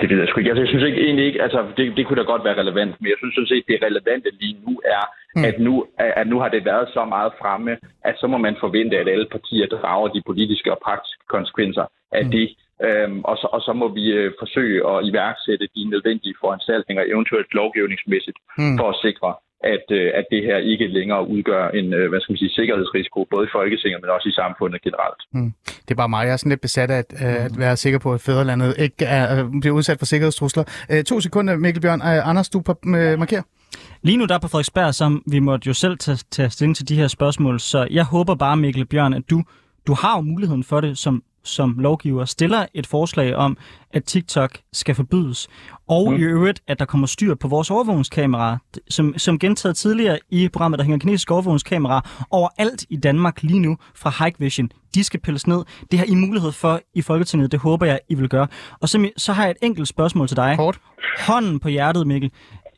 Speaker 7: Det ved jeg sgu ikke. Altså, jeg synes ikke, egentlig ikke, altså det, det kunne da godt være relevant, men jeg synes sådan set, det relevante lige nu er,
Speaker 3: Mm.
Speaker 7: at, nu, at nu har det været så meget fremme, at så må man forvente, at alle partier drager de politiske og praktiske konsekvenser af
Speaker 3: Mm.
Speaker 7: det. Øhm, og, så, og så må vi øh, forsøge at iværksætte de nødvendige foranstaltninger, eventuelt lovgivningsmæssigt,
Speaker 3: mm.
Speaker 7: for at sikre, at, øh, at det her ikke længere udgør en øh, hvad skal man sige, sikkerhedsrisiko, både i Folketinget, men også i samfundet generelt.
Speaker 3: Det er bare mig, jeg er sådan lidt besat af at, øh, at være sikker på, at fædrelandet ikke er, øh, bliver udsat for sikkerhedstrusler. Øh, to sekunder, Mikkel Bjørn. Øh, Anders, du på, øh, markerer.
Speaker 4: Lige nu der på Frederiksberg, som vi måtte jo selv tage, tage stilling til de her spørgsmål, så jeg håber bare, Mikkel Bjørn, at du, du har jo muligheden for det som, som lovgiver, stiller et forslag om, at TikTok skal forbydes, og mm. i øvrigt, at der kommer styr på vores overvågningskameraer, som, som gentaget tidligere i programmet, der hænger kinesiske overvågningskameraer overalt i Danmark lige nu fra Hikvision. De skal pilles ned. Det har I mulighed for i Folketinget. Det håber jeg, I vil gøre. Og så, så har jeg et enkelt spørgsmål til dig.
Speaker 3: Kort.
Speaker 4: Hånden på hjertet, Mikkel.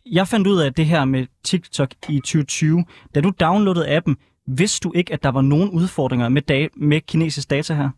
Speaker 4: Jeg fandt ud af det her med TikTok i 2020. Da du downloadede appen, vidste du ikke, at der var nogen udfordringer med, da- med kinesisk data her?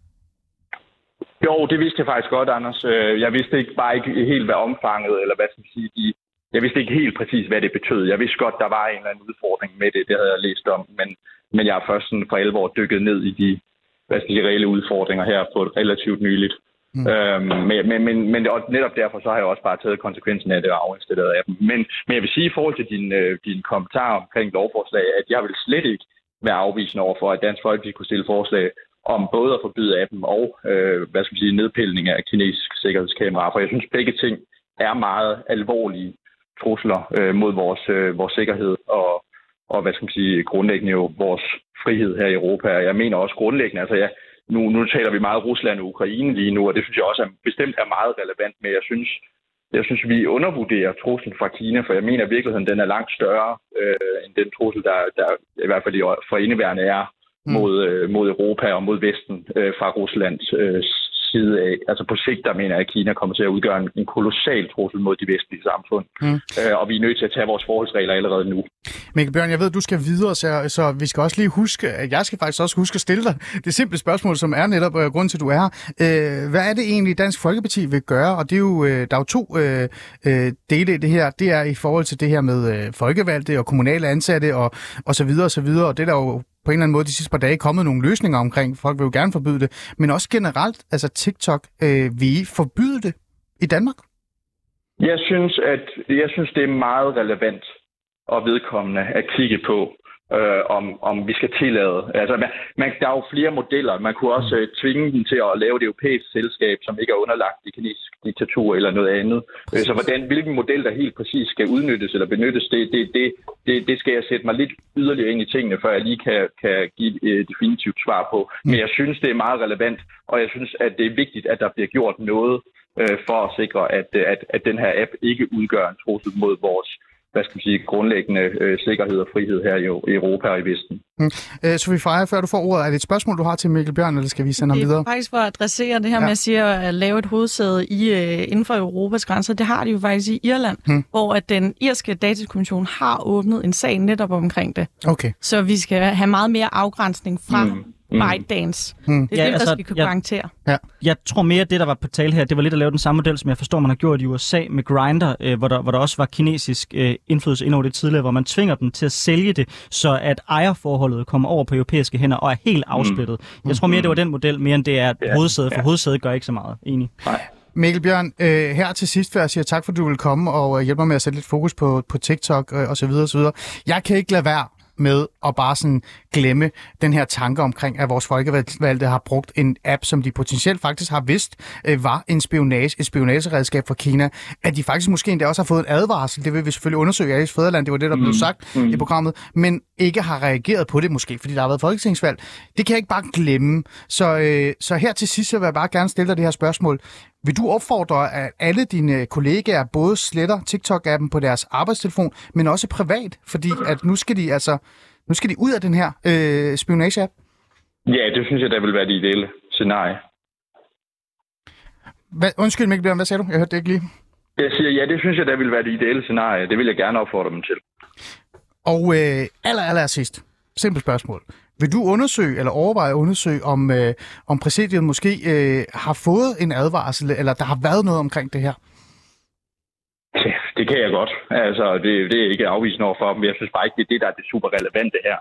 Speaker 7: Jo, det vidste jeg faktisk godt, Anders. Øh, Jeg vidste ikke bare ikke helt, hvad omfanget, eller hvad skal man sige, de, jeg vidste ikke helt præcis, hvad det betød. Jeg vidste godt, der var en eller anden udfordring med det, det havde jeg læst om, men, men jeg har først sådan for alvor dykket ned i de, hvad skal jeg sige, reelle udfordringer her på et relativt nyligt. Mm. Øhm, men, men, men, men og netop derfor så har jeg også bare taget konsekvensen af det og afinstalleret af dem. Men, men jeg vil sige i forhold til din, øh, din kommentar omkring lovforslag, at jeg vil slet ikke være afvisende over for, at Dansk Folkeparti kunne stille forslag om både at forbyde appen og øh, hvad skal man sige, nedpilning af kinesiske sikkerhedskameraer. For jeg synes, begge ting er meget alvorlige trusler øh, mod vores, øh, vores sikkerhed og, og hvad skal man sige, grundlæggende jo vores frihed her i Europa. Jeg mener også grundlæggende, altså ja, nu, nu taler vi meget Rusland og Ukraine lige nu, og det synes jeg også er, bestemt er meget relevant, men jeg synes, jeg synes, vi undervurderer truslen fra Kina, for jeg mener i virkeligheden, den er langt større øh, end den trussel, der, der i hvert fald for indeværende er
Speaker 3: Mm.
Speaker 7: mod, øh, mod Europa og mod Vesten øh, fra Ruslands øh, side af. Altså på sigt, der mener jeg, at Kina kommer til at udgøre en, en kolossal trussel mod de vestlige samfund.
Speaker 3: Mm.
Speaker 7: Øh, og vi er nødt til at tage vores forholdsregler allerede nu.
Speaker 3: Mikkel Bjørn, jeg ved, du skal videre, så, så vi skal også lige huske, at jeg skal faktisk også huske at stille dig det simple spørgsmål, som er netop øh, grund til, at du er her. Øh, hvad er det egentlig, Dansk Folkeparti vil gøre? Og det er jo, øh, der er jo to øh, øh, dele i det her. Det er i forhold til det her med øh, folkevalgte og kommunale ansatte og, og så videre og så videre. Og det er der jo på en eller anden måde de sidste par dage kommet nogle løsninger omkring. Folk vil jo gerne forbyde det. Men også generelt, altså TikTok, øh, vil I forbyde det i Danmark?
Speaker 7: Jeg synes, at jeg synes, det er meget relevant og vedkommende at kigge på, øh, om, om vi skal tillade. Altså, man, man, der er jo flere modeller. Man kunne også øh, tvinge dem til at lave et europæisk selskab, som ikke er underlagt det kinesiske diktatur eller noget andet. Øh, så hvordan, hvilken model, der helt præcis skal udnyttes eller benyttes, det, det, det, det, det skal jeg sætte mig lidt yderligere ind i tingene, før jeg lige kan, kan give et øh, definitivt svar på. Men jeg synes, det er meget relevant, og jeg synes, at det er vigtigt, at der bliver gjort noget øh, for at sikre, at, at, at den her app ikke udgør en trussel mod vores hvad skal man sige, grundlæggende øh, sikkerhed og frihed her i, i Europa og i Vesten.
Speaker 3: Mm. Øh, Sofie Freja, før du får ordet, er det et spørgsmål, du har til Mikkel Bjørn, eller skal vi sende ham videre?
Speaker 6: Det er faktisk for at adressere det her ja. med at sige at lave et hovedsæde i, uh, inden for Europas grænser. Det har de jo faktisk i Irland, mm. hvor at den irske datakommission har åbnet en sag netop omkring det.
Speaker 3: Okay.
Speaker 6: Så vi skal have meget mere afgrænsning fra mm mm. ByteDance. Mm. Det er ja, det, der altså, skal kunne garantere.
Speaker 4: Ja. Jeg tror mere, at det, der var på tale her, det var lidt at lave den samme model, som jeg forstår, man har gjort i USA med Grindr, øh, hvor, der, hvor der også var kinesisk øh, indflydelse ind over det tidligere, hvor man tvinger dem til at sælge det, så at ejerforholdet kommer over på europæiske hænder og er helt mm. afsplittet. Mm. Jeg tror mere, det var den model, mere end det er ja. hovedsæde, for ja. hovedsædet gør ikke så meget. Enig.
Speaker 7: Nej.
Speaker 3: Mikkel Bjørn, øh, her til sidst, før jeg siger tak, for at du vil komme og øh, hjælpe mig med at sætte lidt fokus på, på TikTok øh, og så videre og så videre. Jeg kan ikke lade være med at bare sådan glemme den her tanke omkring, at vores folkevalgte har brugt en app, som de potentielt faktisk har vidst øh, var en spionage, et spionageredskab for Kina, at de faktisk måske endda også har fået en advarsel, det vil vi selvfølgelig undersøge i Fæderland, det var det, der mm. blev sagt mm. i programmet, men ikke har reageret på det måske, fordi der har været folketingsvalg. Det kan jeg ikke bare glemme. Så, øh, så her til sidst vil jeg bare gerne stille dig det her spørgsmål. Vil du opfordre, at alle dine kollegaer både sletter TikTok-appen på deres arbejdstelefon, men også privat? Fordi at nu skal de altså nu skal de ud af den her øh, spionage-app?
Speaker 7: Ja, det synes jeg, der vil være det ideelle scenarie.
Speaker 3: Hvad, undskyld, Mikkel Bjørn, hvad sagde du? Jeg hørte det ikke lige.
Speaker 7: Jeg siger, ja, det synes jeg, der vil være det ideelle scenarie. Det vil jeg gerne opfordre dem til.
Speaker 3: Og øh, aller, aller sidst, simpelt spørgsmål. Vil du undersøge, eller overveje at undersøge, om, øh, om præsidiet måske øh, har fået en advarsel, eller der har været noget omkring det her?
Speaker 7: Det kan jeg godt. Altså, det, det er ikke afvisende over for dem. Jeg synes bare ikke, det er det, der er det super relevante her.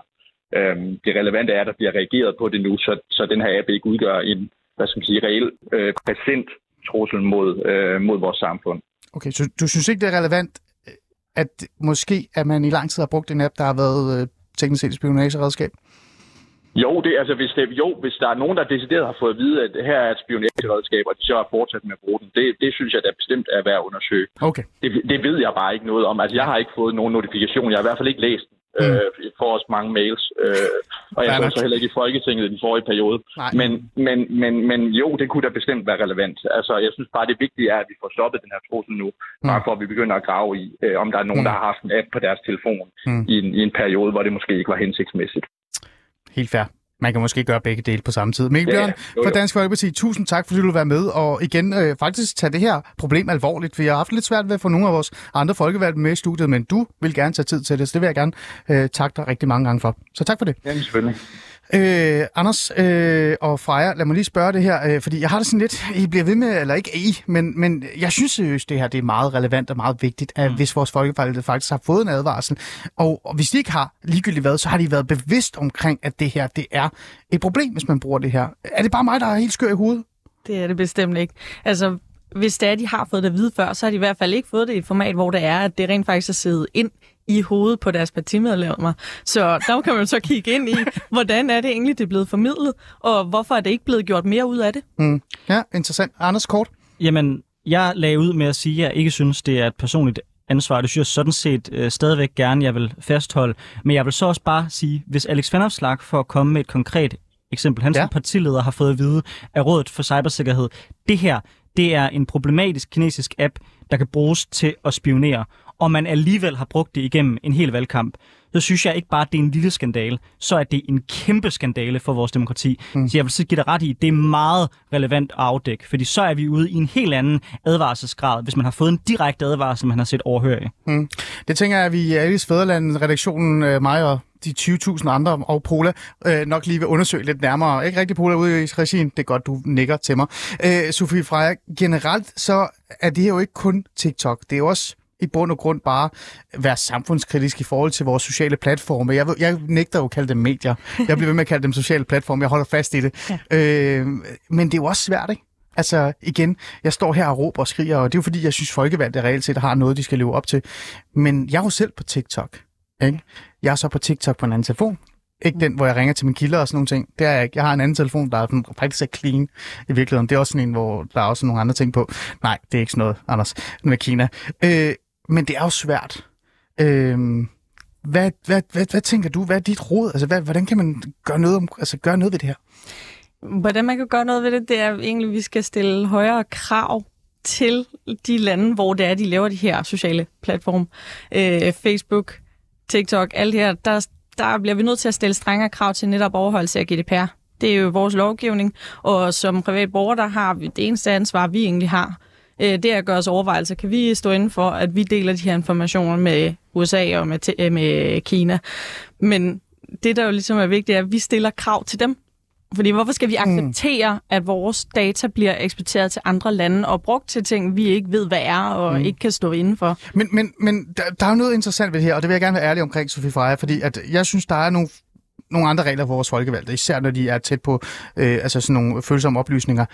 Speaker 7: Øhm, det relevante er, at der bliver reageret på det nu, så, så den her app ikke udgør en, hvad skal man sige, reel øh, præsent trussel mod, øh, mod vores samfund.
Speaker 3: Okay, så du synes ikke, det er relevant, at måske at man i lang tid har brugt en app, der har været øh, teknisk set spionageredskab?
Speaker 7: Jo, det, altså, hvis, det, jo, hvis der er nogen, der decideret har fået at vide, at her er et spionageredskab, og de så har fortsat med at bruge den, det, det synes jeg da bestemt er værd at undersøge.
Speaker 3: Okay.
Speaker 7: Det, det ved jeg bare ikke noget om. Altså, jeg har ikke fået nogen notifikation. Jeg har i hvert fald ikke læst den. Mm. Øh, får også mange mails, øh, og jeg så så heller ikke i Folketinget i den forrige periode. Men, men, men, men jo, det kunne da bestemt være relevant. Altså, jeg synes bare, det vigtige er, at vi får stoppet den her trussel nu, mm. bare for at vi begynder at grave i, øh, om der er nogen, mm. der har haft en app på deres telefon mm. i, en, i en periode, hvor det måske ikke var hensigtsmæssigt.
Speaker 3: Helt fair. Man kan måske gøre begge dele på samme tid. Mikkel Bjørn ja, fra Dansk Folkeparti, tusind tak, fordi du vil være med, og igen øh, faktisk tage det her problem alvorligt, for jeg har haft lidt svært ved at få nogle af vores andre folkevalgte med i studiet, men du vil gerne tage tid til det, så det vil jeg gerne øh, takke dig rigtig mange gange for. Så tak for det.
Speaker 7: Ja, selvfølgelig.
Speaker 3: Øh, Anders øh, og Freja, lad mig lige spørge det her, øh, fordi jeg har det sådan lidt, I bliver ved med, eller ikke I, men, men jeg synes seriøst, det her det er meget relevant og meget vigtigt, at mm. hvis vores folkevalgte faktisk har fået en advarsel, og, og hvis de ikke har ligegyldigt været, så har de været bevidst omkring, at det her det er et problem, hvis man bruger det her. Er det bare mig, der er helt skør i hovedet?
Speaker 6: Det er det bestemt ikke. Altså, hvis det er, de har fået det at vide før, så har de i hvert fald ikke fået det i et format, hvor det er, at det rent faktisk er siddet ind i hovedet på deres partimedlemmer. Så der kan man så kigge ind i, hvordan er det egentlig, det er blevet formidlet, og hvorfor er det ikke blevet gjort mere ud af det?
Speaker 3: Mm. Ja, interessant. Anders Kort?
Speaker 4: Jamen, jeg lagde ud med at sige, at jeg ikke synes, det er et personligt ansvar. Det synes jeg sådan set øh, stadigvæk gerne, jeg vil fastholde. Men jeg vil så også bare sige, hvis Alex Vanopslagh for at komme med et konkret eksempel, hans ja. partileder har fået at vide af Rådet for Cybersikkerhed, det her, det er en problematisk kinesisk app, der kan bruges til at spionere og man alligevel har brugt det igennem en hel valgkamp, så synes jeg ikke bare, at det er en lille skandale, så er det en kæmpe skandale for vores demokrati. Mm. Så jeg vil sige, give dig ret i, det er meget relevant at afdække, fordi så er vi ude i en helt anden advarselsgrad, hvis man har fået en direkte advarsel, man har set overhørig.
Speaker 3: Mm. Det tænker jeg, at vi i Alice Fæderland, redaktionen, øh, mig og de 20.000 andre og Pola øh, nok lige vil undersøge lidt nærmere. Ikke rigtig Pola ude i regien, det er godt, du nikker til mig. Øh, Sofie Freja, generelt så er det jo ikke kun TikTok, det er jo også i bund og grund bare være samfundskritisk i forhold til vores sociale platforme. Jeg, jeg nægter jo at kalde dem medier. Jeg bliver ved med at kalde dem sociale platforme. Jeg holder fast i det. Ja. Øh, men det er jo også svært, ikke? Altså igen, jeg står her og råber og skriger, og det er jo fordi, jeg synes, folkevalgte reelt set har noget, de skal leve op til. Men jeg er jo selv på TikTok. Ikke? Jeg er så på TikTok på en anden telefon. Ikke den, hvor jeg ringer til min kilder og sådan nogle ting. Det er jeg ikke. Jeg har en anden telefon, der er faktisk er clean i virkeligheden. Det er også sådan en, hvor der er også nogle andre ting på. Nej, det er ikke sådan noget, Anders, med Kina. Øh, men det er jo svært. Øh, hvad, hvad, hvad, hvad tænker du? Hvad er dit råd? Altså, hvad, hvordan kan man gøre noget, om, altså, gøre noget ved det her?
Speaker 6: Hvordan man kan gøre noget ved det, det er egentlig, at vi skal stille højere krav til de lande, hvor det er, de laver de her sociale platforme. Øh, Facebook, TikTok, alt her, der, der bliver vi nødt til at stille strengere krav til netop overholdelse af GDPR. Det er jo vores lovgivning, og som privat borger, der har vi det eneste ansvar, vi egentlig har, øh, det er at gøre os overvejelser. Kan vi stå inden for, at vi deler de her informationer med USA og med, øh, med Kina? Men det, der jo ligesom er vigtigt, er, at vi stiller krav til dem. Fordi hvorfor skal vi acceptere, mm. at vores data bliver eksporteret til andre lande og brugt til ting, vi ikke ved, hvad er og mm. ikke kan stå indenfor?
Speaker 3: Men, men, men der, der er jo noget interessant ved det her, og det vil jeg gerne være ærlig omkring, Sofie Freja, fordi at jeg synes, der er nogle nogle andre regler for vores folkevalgte, især når de er tæt på øh, altså sådan nogle følsomme oplysninger.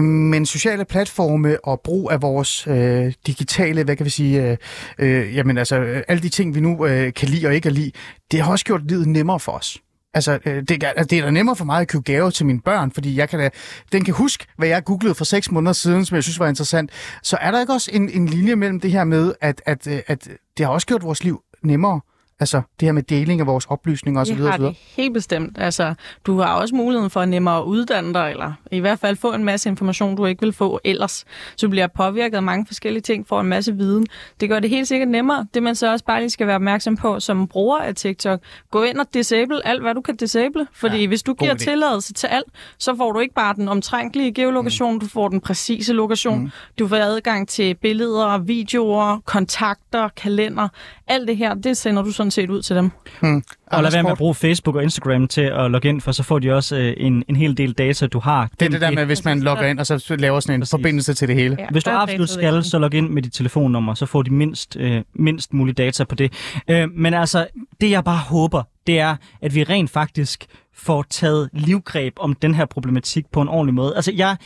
Speaker 3: Men sociale platforme og brug af vores øh, digitale, hvad kan vi sige, øh, øh, jamen altså alle de ting, vi nu øh, kan lide og ikke kan lide, det har også gjort livet nemmere for os. Altså, øh, det, altså, det er da nemmere for mig at købe gave til mine børn, fordi jeg kan da, den kan huske, hvad jeg googlede for seks måneder siden, som jeg synes var interessant. Så er der ikke også en, en linje mellem det her med, at, at, øh, at det har også gjort vores liv nemmere? Altså det her med deling af vores oplysninger osv.
Speaker 6: Det har det helt bestemt. Altså, du har også muligheden for at nemmere uddanne dig, eller i hvert fald få en masse information, du ikke vil få ellers. Så du bliver påvirket af mange forskellige ting, får en masse viden. Det gør det helt sikkert nemmere. Det man så også bare lige skal være opmærksom på som bruger af TikTok. Gå ind og disable alt, hvad du kan disable. Fordi ja, hvis du giver tilladelse til alt, så får du ikke bare den omtrænkelige geolokation, mm. du får den præcise lokation. Mm. Du får adgang til billeder, videoer, kontakter, kalender. Alt det her, det sender du sådan set ud til dem.
Speaker 4: Hmm. Og lad være med at bruge Facebook og Instagram til at logge ind, for så får de også øh, en, en hel del data, du har.
Speaker 3: Det er det der med, hvis man logger ind, og så laver sådan en Præcis. forbindelse til det hele. Ja,
Speaker 4: hvis du absolut skal, så log ind med dit telefonnummer, så får de mindst, øh, mindst muligt data på det. Øh, men altså, det jeg bare håber, det er, at vi rent faktisk får taget livgreb om den her problematik på en ordentlig måde. Altså, jeg,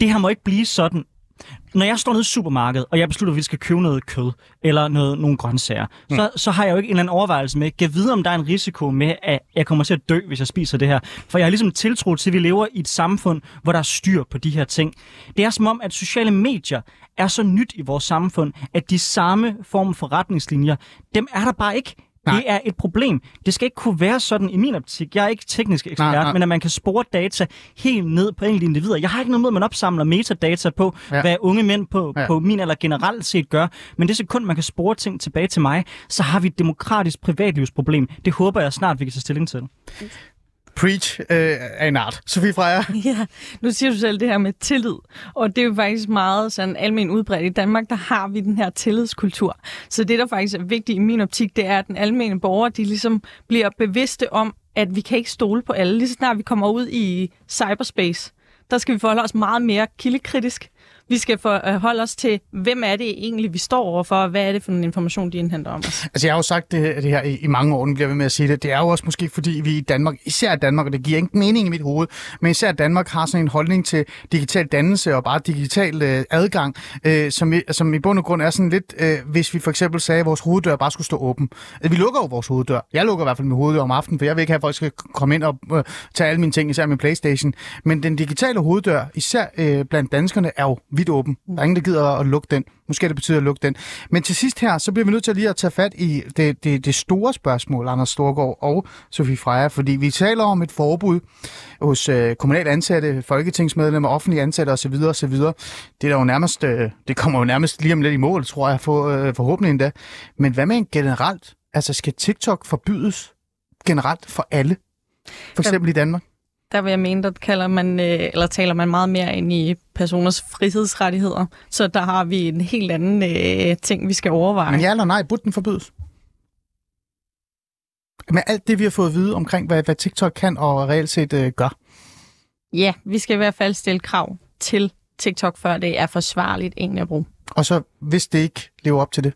Speaker 4: det her må ikke blive sådan, når jeg står nede i supermarkedet, og jeg beslutter, at vi skal købe noget kød, eller noget, nogle grøntsager, mm. så, så har jeg jo ikke en eller anden overvejelse med, kan vide, om der er en risiko med, at jeg kommer til at dø, hvis jeg spiser det her. For jeg har ligesom tiltro til, at vi lever i et samfund, hvor der er styr på de her ting. Det er som om, at sociale medier er så nyt i vores samfund, at de samme form for retningslinjer, dem er der bare ikke Nej. Det er et problem. Det skal ikke kunne være sådan i min optik. Jeg er ikke teknisk ekspert, nej, nej. men at man kan spore data helt ned på enkelte individer. Jeg har ikke noget mod, at man opsamler metadata på, ja. hvad unge mænd på, ja. på min eller generelt set gør. Men det sekund, man kan spore ting tilbage til mig, så har vi et demokratisk privatlivsproblem. Det håber jeg snart, vi kan tage stilling til.
Speaker 3: Preach øh, af en art. Sofie Freja?
Speaker 6: Ja, nu siger du selv det her med tillid, og det er jo faktisk meget sådan almen udbredt. I Danmark, der har vi den her tillidskultur. Så det, der faktisk er vigtigt i min optik, det er, at den almene borger, de ligesom bliver bevidste om, at vi kan ikke stole på alle. Lige så snart vi kommer ud i cyberspace, der skal vi forholde os meget mere kildekritisk vi skal forholde øh, os til, hvem er det egentlig, vi står overfor, og hvad er det for en information, de indhenter om os?
Speaker 3: Altså, jeg har jo sagt det, det her i, i mange år, nu bliver ved med at sige det. Det er jo også måske, fordi vi i Danmark, især Danmark, og det giver ikke mening i mit hoved, men især Danmark har sådan en holdning til digital dannelse og bare digital øh, adgang, øh, som, i, som i bund og grund er sådan lidt, øh, hvis vi for eksempel sagde, at vores hoveddør bare skulle stå åben. Altså, vi lukker jo vores hoveddør. Jeg lukker i hvert fald min hoveddør om aftenen, for jeg vil ikke have, at folk skal komme ind og øh, tage alle mine ting, især min Playstation. Men den digitale hoveddør, især øh, blandt danskerne, er jo vidt åben. Der er ingen, der gider at lukke den. Måske det betyder at lukke den. Men til sidst her, så bliver vi nødt til lige at tage fat i det, det, det store spørgsmål, Anders Storgård og Sofie Freja, fordi vi taler om et forbud hos øh, kommunalt ansatte, folketingsmedlemmer, offentlige ansatte osv. osv. Det, er jo nærmest, øh, det kommer jo nærmest lige om lidt i mål, tror jeg, for, øh, forhåbentlig endda. Men hvad med en generelt? Altså skal TikTok forbydes generelt for alle? For eksempel i Danmark?
Speaker 6: Der vil jeg mene, der kalder man, øh, eller taler man meget mere ind i personers frihedsrettigheder. Så der har vi en helt anden øh, ting, vi skal overveje.
Speaker 3: Men ja eller nej, burde den forbydes? Med alt det, vi har fået at vide omkring, hvad, hvad TikTok kan og reelt set øh, gør.
Speaker 6: Ja, vi skal i hvert fald stille krav til TikTok, før det er forsvarligt egentlig at bruge.
Speaker 3: Og så, hvis det ikke lever op til det?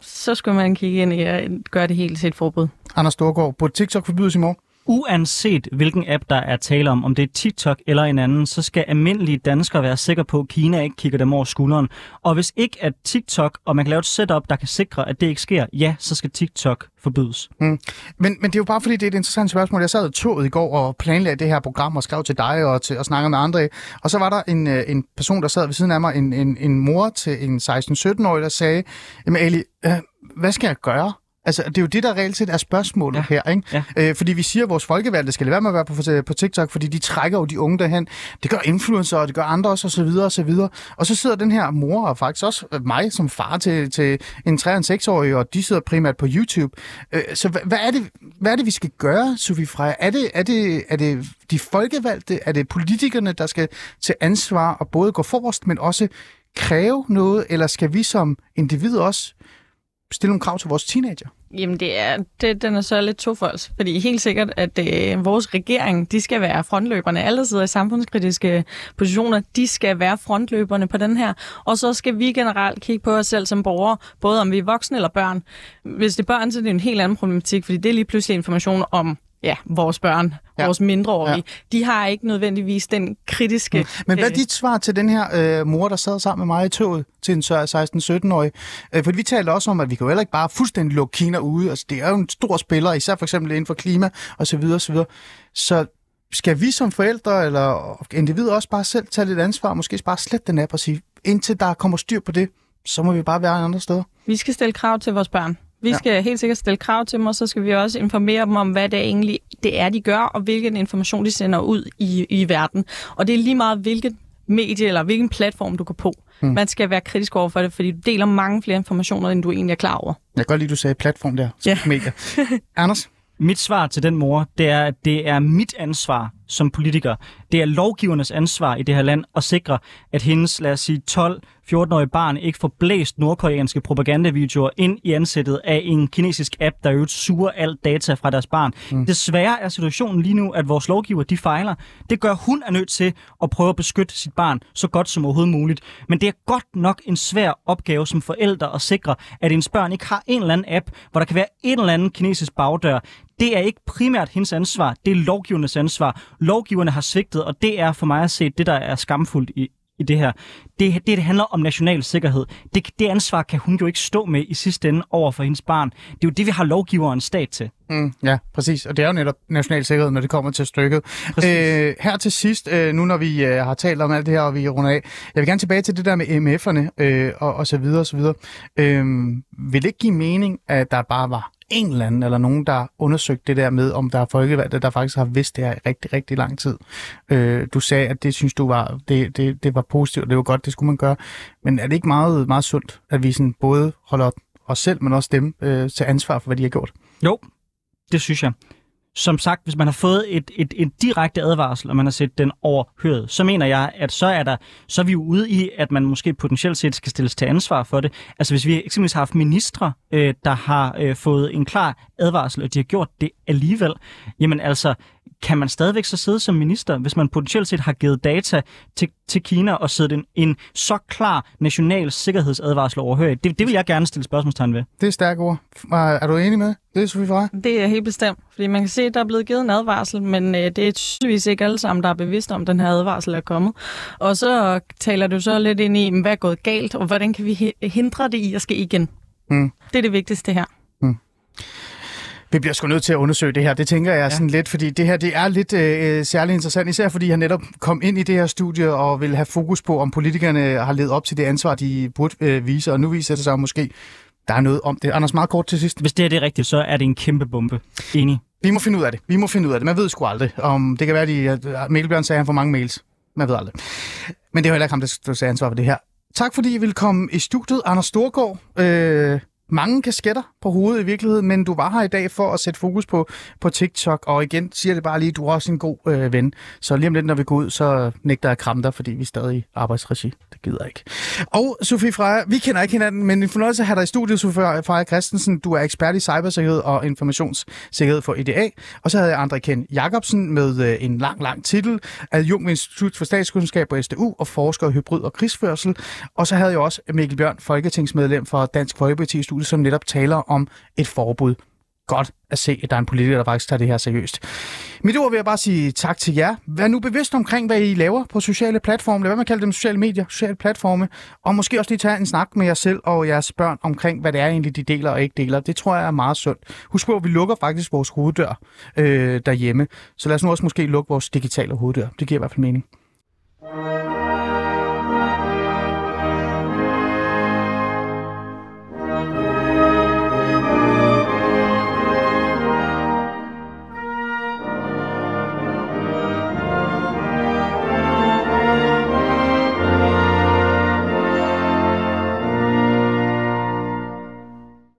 Speaker 6: Så skal man kigge ind i at gøre det helt til et forbud.
Speaker 3: Anders Storgård, burde TikTok forbydes i morgen?
Speaker 4: Uanset hvilken app, der er tale om, om det er TikTok eller en anden, så skal almindelige danskere være sikre på, at Kina ikke kigger dem over skulderen. Og hvis ikke at TikTok, og man kan lave et setup, der kan sikre, at det ikke sker, ja, så skal TikTok forbydes. Mm.
Speaker 3: Men, men det er jo bare fordi, det er et interessant spørgsmål. Jeg sad i toget i går og planlagde det her program og skrev til dig og, til, og snakkede med andre. Og så var der en, øh, en person, der sad ved siden af mig, en, en, en mor til en 16-17-årig, der sagde, jamen Ali, øh, hvad skal jeg gøre? Altså, det er jo det, der reelt set er spørgsmålet ja. her, ikke?
Speaker 4: Ja.
Speaker 3: Øh, fordi vi siger, at vores folkevalgte skal lade være med at være på, på TikTok, fordi de trækker jo de unge derhen. Det gør influencer, og det gør andre også, og så videre, og så videre. Og så sidder den her mor, og faktisk også mig som far til, til en 3- og 6-årig, og de sidder primært på YouTube. Øh, så hvad, hvad, er det, hvad er det, vi skal gøre, Sofie Freja? Er det, er, det, er det de folkevalgte? Er det politikerne, der skal til ansvar og både gå forrest, men også kræve noget? Eller skal vi som individ også stille nogle krav til vores teenager?
Speaker 6: Jamen, det er, det, den er så lidt tofolds, fordi helt sikkert, at øh, vores regering, de skal være frontløberne. Alle, sidder i samfundskritiske positioner, de skal være frontløberne på den her. Og så skal vi generelt kigge på os selv som borgere, både om vi er voksne eller børn. Hvis det er børn, så er det en helt anden problematik, fordi det er lige pludselig information om ja, vores børn, ja. vores mindreårige, ja. de har ikke nødvendigvis den kritiske... Mm.
Speaker 3: Men hvad er dit svar til den her øh, mor, der sad sammen med mig i toget til en 16-17-årig? Øh, for vi talte også om, at vi kan jo heller ikke bare fuldstændig lukke Kina ude. Altså, det er jo en stor spiller, især for eksempel inden for klima og så videre, og så videre. Så skal vi som forældre eller individer også bare selv tage lidt ansvar, måske bare slette den app og sige, indtil der kommer styr på det, så må vi bare være andre steder.
Speaker 6: Vi skal stille krav til vores børn. Vi ja. skal helt sikkert stille krav til dem, og så skal vi også informere dem om, hvad det egentlig det er, de gør, og hvilken information de sender ud i, i verden. Og det er lige meget, hvilket medie eller hvilken platform du går på. Hmm. Man skal være kritisk over for det, fordi du deler mange flere informationer, end du egentlig er klar over.
Speaker 3: Jeg kan godt lide, du sagde platform der. Ja. Medier. Anders?
Speaker 4: Mit svar til den mor, det er, at det er mit ansvar som politiker. Det er lovgivernes ansvar i det her land at sikre, at hendes, lad os sige, 12-14-årige barn ikke får blæst nordkoreanske propagandavideoer ind i ansættet af en kinesisk app, der jo suger alt data fra deres barn. Mm. Desværre er situationen lige nu, at vores lovgiver, de fejler. Det gør, hun er nødt til at prøve at beskytte sit barn så godt som overhovedet muligt. Men det er godt nok en svær opgave som forældre at sikre, at ens børn ikke har en eller anden app, hvor der kan være en eller anden kinesisk bagdør. Det er ikke primært hendes ansvar, det er lovgivernes ansvar. Lovgiverne har svigtet, og det er for mig at se det, der er skamfuldt i, i det her. Det, det, det handler om national sikkerhed. Det, det ansvar kan hun jo ikke stå med i sidste ende over for hendes barn. Det er jo det, vi har lovgiveren stat til.
Speaker 3: Mm, ja, præcis. Og det er jo netop national sikkerhed, når det kommer til stykket. Øh, her til sidst, øh, nu når vi øh, har talt om alt det her, og vi runder af, jeg vil gerne tilbage til det der med MF'erne øh, og, og så videre og så videre. Øh, vil det ikke give mening, at der bare var en eller anden, eller nogen, der har undersøgt det der med, om der er folkevalgte, der faktisk har vidst det her i rigtig, rigtig lang tid. Øh, du sagde, at det synes du var, det, det, det var positivt, og det var godt, det skulle man gøre. Men er det ikke meget, meget sundt, at vi sådan både holder os selv, men også dem øh, til ansvar for, hvad de har gjort?
Speaker 4: Jo, det synes jeg som sagt, hvis man har fået et, et, et direkte advarsel, og man har set den overhøret, så mener jeg, at så er, der, så er vi jo ude i, at man måske potentielt set skal stilles til ansvar for det. Altså hvis vi eksempelvis har haft ministre, øh, der har øh, fået en klar advarsel, og de har gjort det alligevel, jamen altså, kan man stadigvæk så sidde som minister, hvis man potentielt set har givet data til, til Kina og siddet en, en så klar national sikkerhedsadvarsel overhørig? Det, det vil jeg gerne stille spørgsmålstegn ved.
Speaker 3: Det er stærke ord. Er du enig med det, Sofie Freja?
Speaker 6: Det er helt bestemt, fordi man kan se, at der er blevet givet en advarsel, men øh, det er tydeligvis ikke alle sammen, der er bevidste om, at den her advarsel er kommet. Og så taler du så lidt ind i, hvad er gået galt, og hvordan kan vi hindre det i at ske igen? Mm. Det er det vigtigste her.
Speaker 3: Vi bliver sgu nødt til at undersøge det her. Det tænker jeg ja. sådan lidt, fordi det her det er lidt øh, særlig interessant, især fordi han netop kom ind i det her studie og vil have fokus på, om politikerne har levet op til det ansvar, de burde øh, vise, og nu viser det sig måske, der er noget om det. Anders, meget kort til sidst.
Speaker 4: Hvis det er det rigtigt, så er det en kæmpe bombe. Enig.
Speaker 3: Vi må finde ud af det. Vi må finde ud af det. Man ved sgu aldrig. Om det kan være, at de, Mikkelbjørn sagde, at han får mange mails. Man ved aldrig. Men det er jo heller ikke ham, der skal ansvar for det her. Tak fordi I ville komme i studiet. Anders Storgård, øh, mange kasketter på hovedet i virkeligheden, men du var her i dag for at sætte fokus på, på TikTok, og igen siger det bare lige, du er også en god øh, ven. Så lige om lidt, når vi går ud, så nægter jeg at kramme dig, fordi vi er stadig i arbejdsregi. Det gider jeg ikke. Og Sofie Freja, vi kender ikke hinanden, men en fornøjelse at have dig i studiet, Sofie Freja Christensen. Du er ekspert i cybersikkerhed og informationssikkerhed for EDA. Og så havde jeg André Ken Jacobsen med øh, en lang, lang titel, Jung Institut for Statskundskab på SDU og forsker i hybrid og krigsførsel. Og så havde jeg også Mikkel Bjørn, folketingsmedlem for Dansk Folkeparti Studie, som netop taler om et forbud. Godt at se, at der er en politiker, der faktisk tager det her seriøst. Mit ord vil jeg bare sige tak til jer. Vær nu bevidst omkring, hvad I laver på sociale platforme. Lad være med at kalde dem sociale medier, sociale platforme. Og måske også lige tage en snak med jer selv og jeres børn omkring, hvad det er egentlig, de deler og ikke deler. Det tror jeg er meget sundt. Husk på, at vi lukker faktisk vores hoveddør øh, derhjemme. Så lad os nu også måske lukke vores digitale hoveddør. Det giver i hvert fald mening.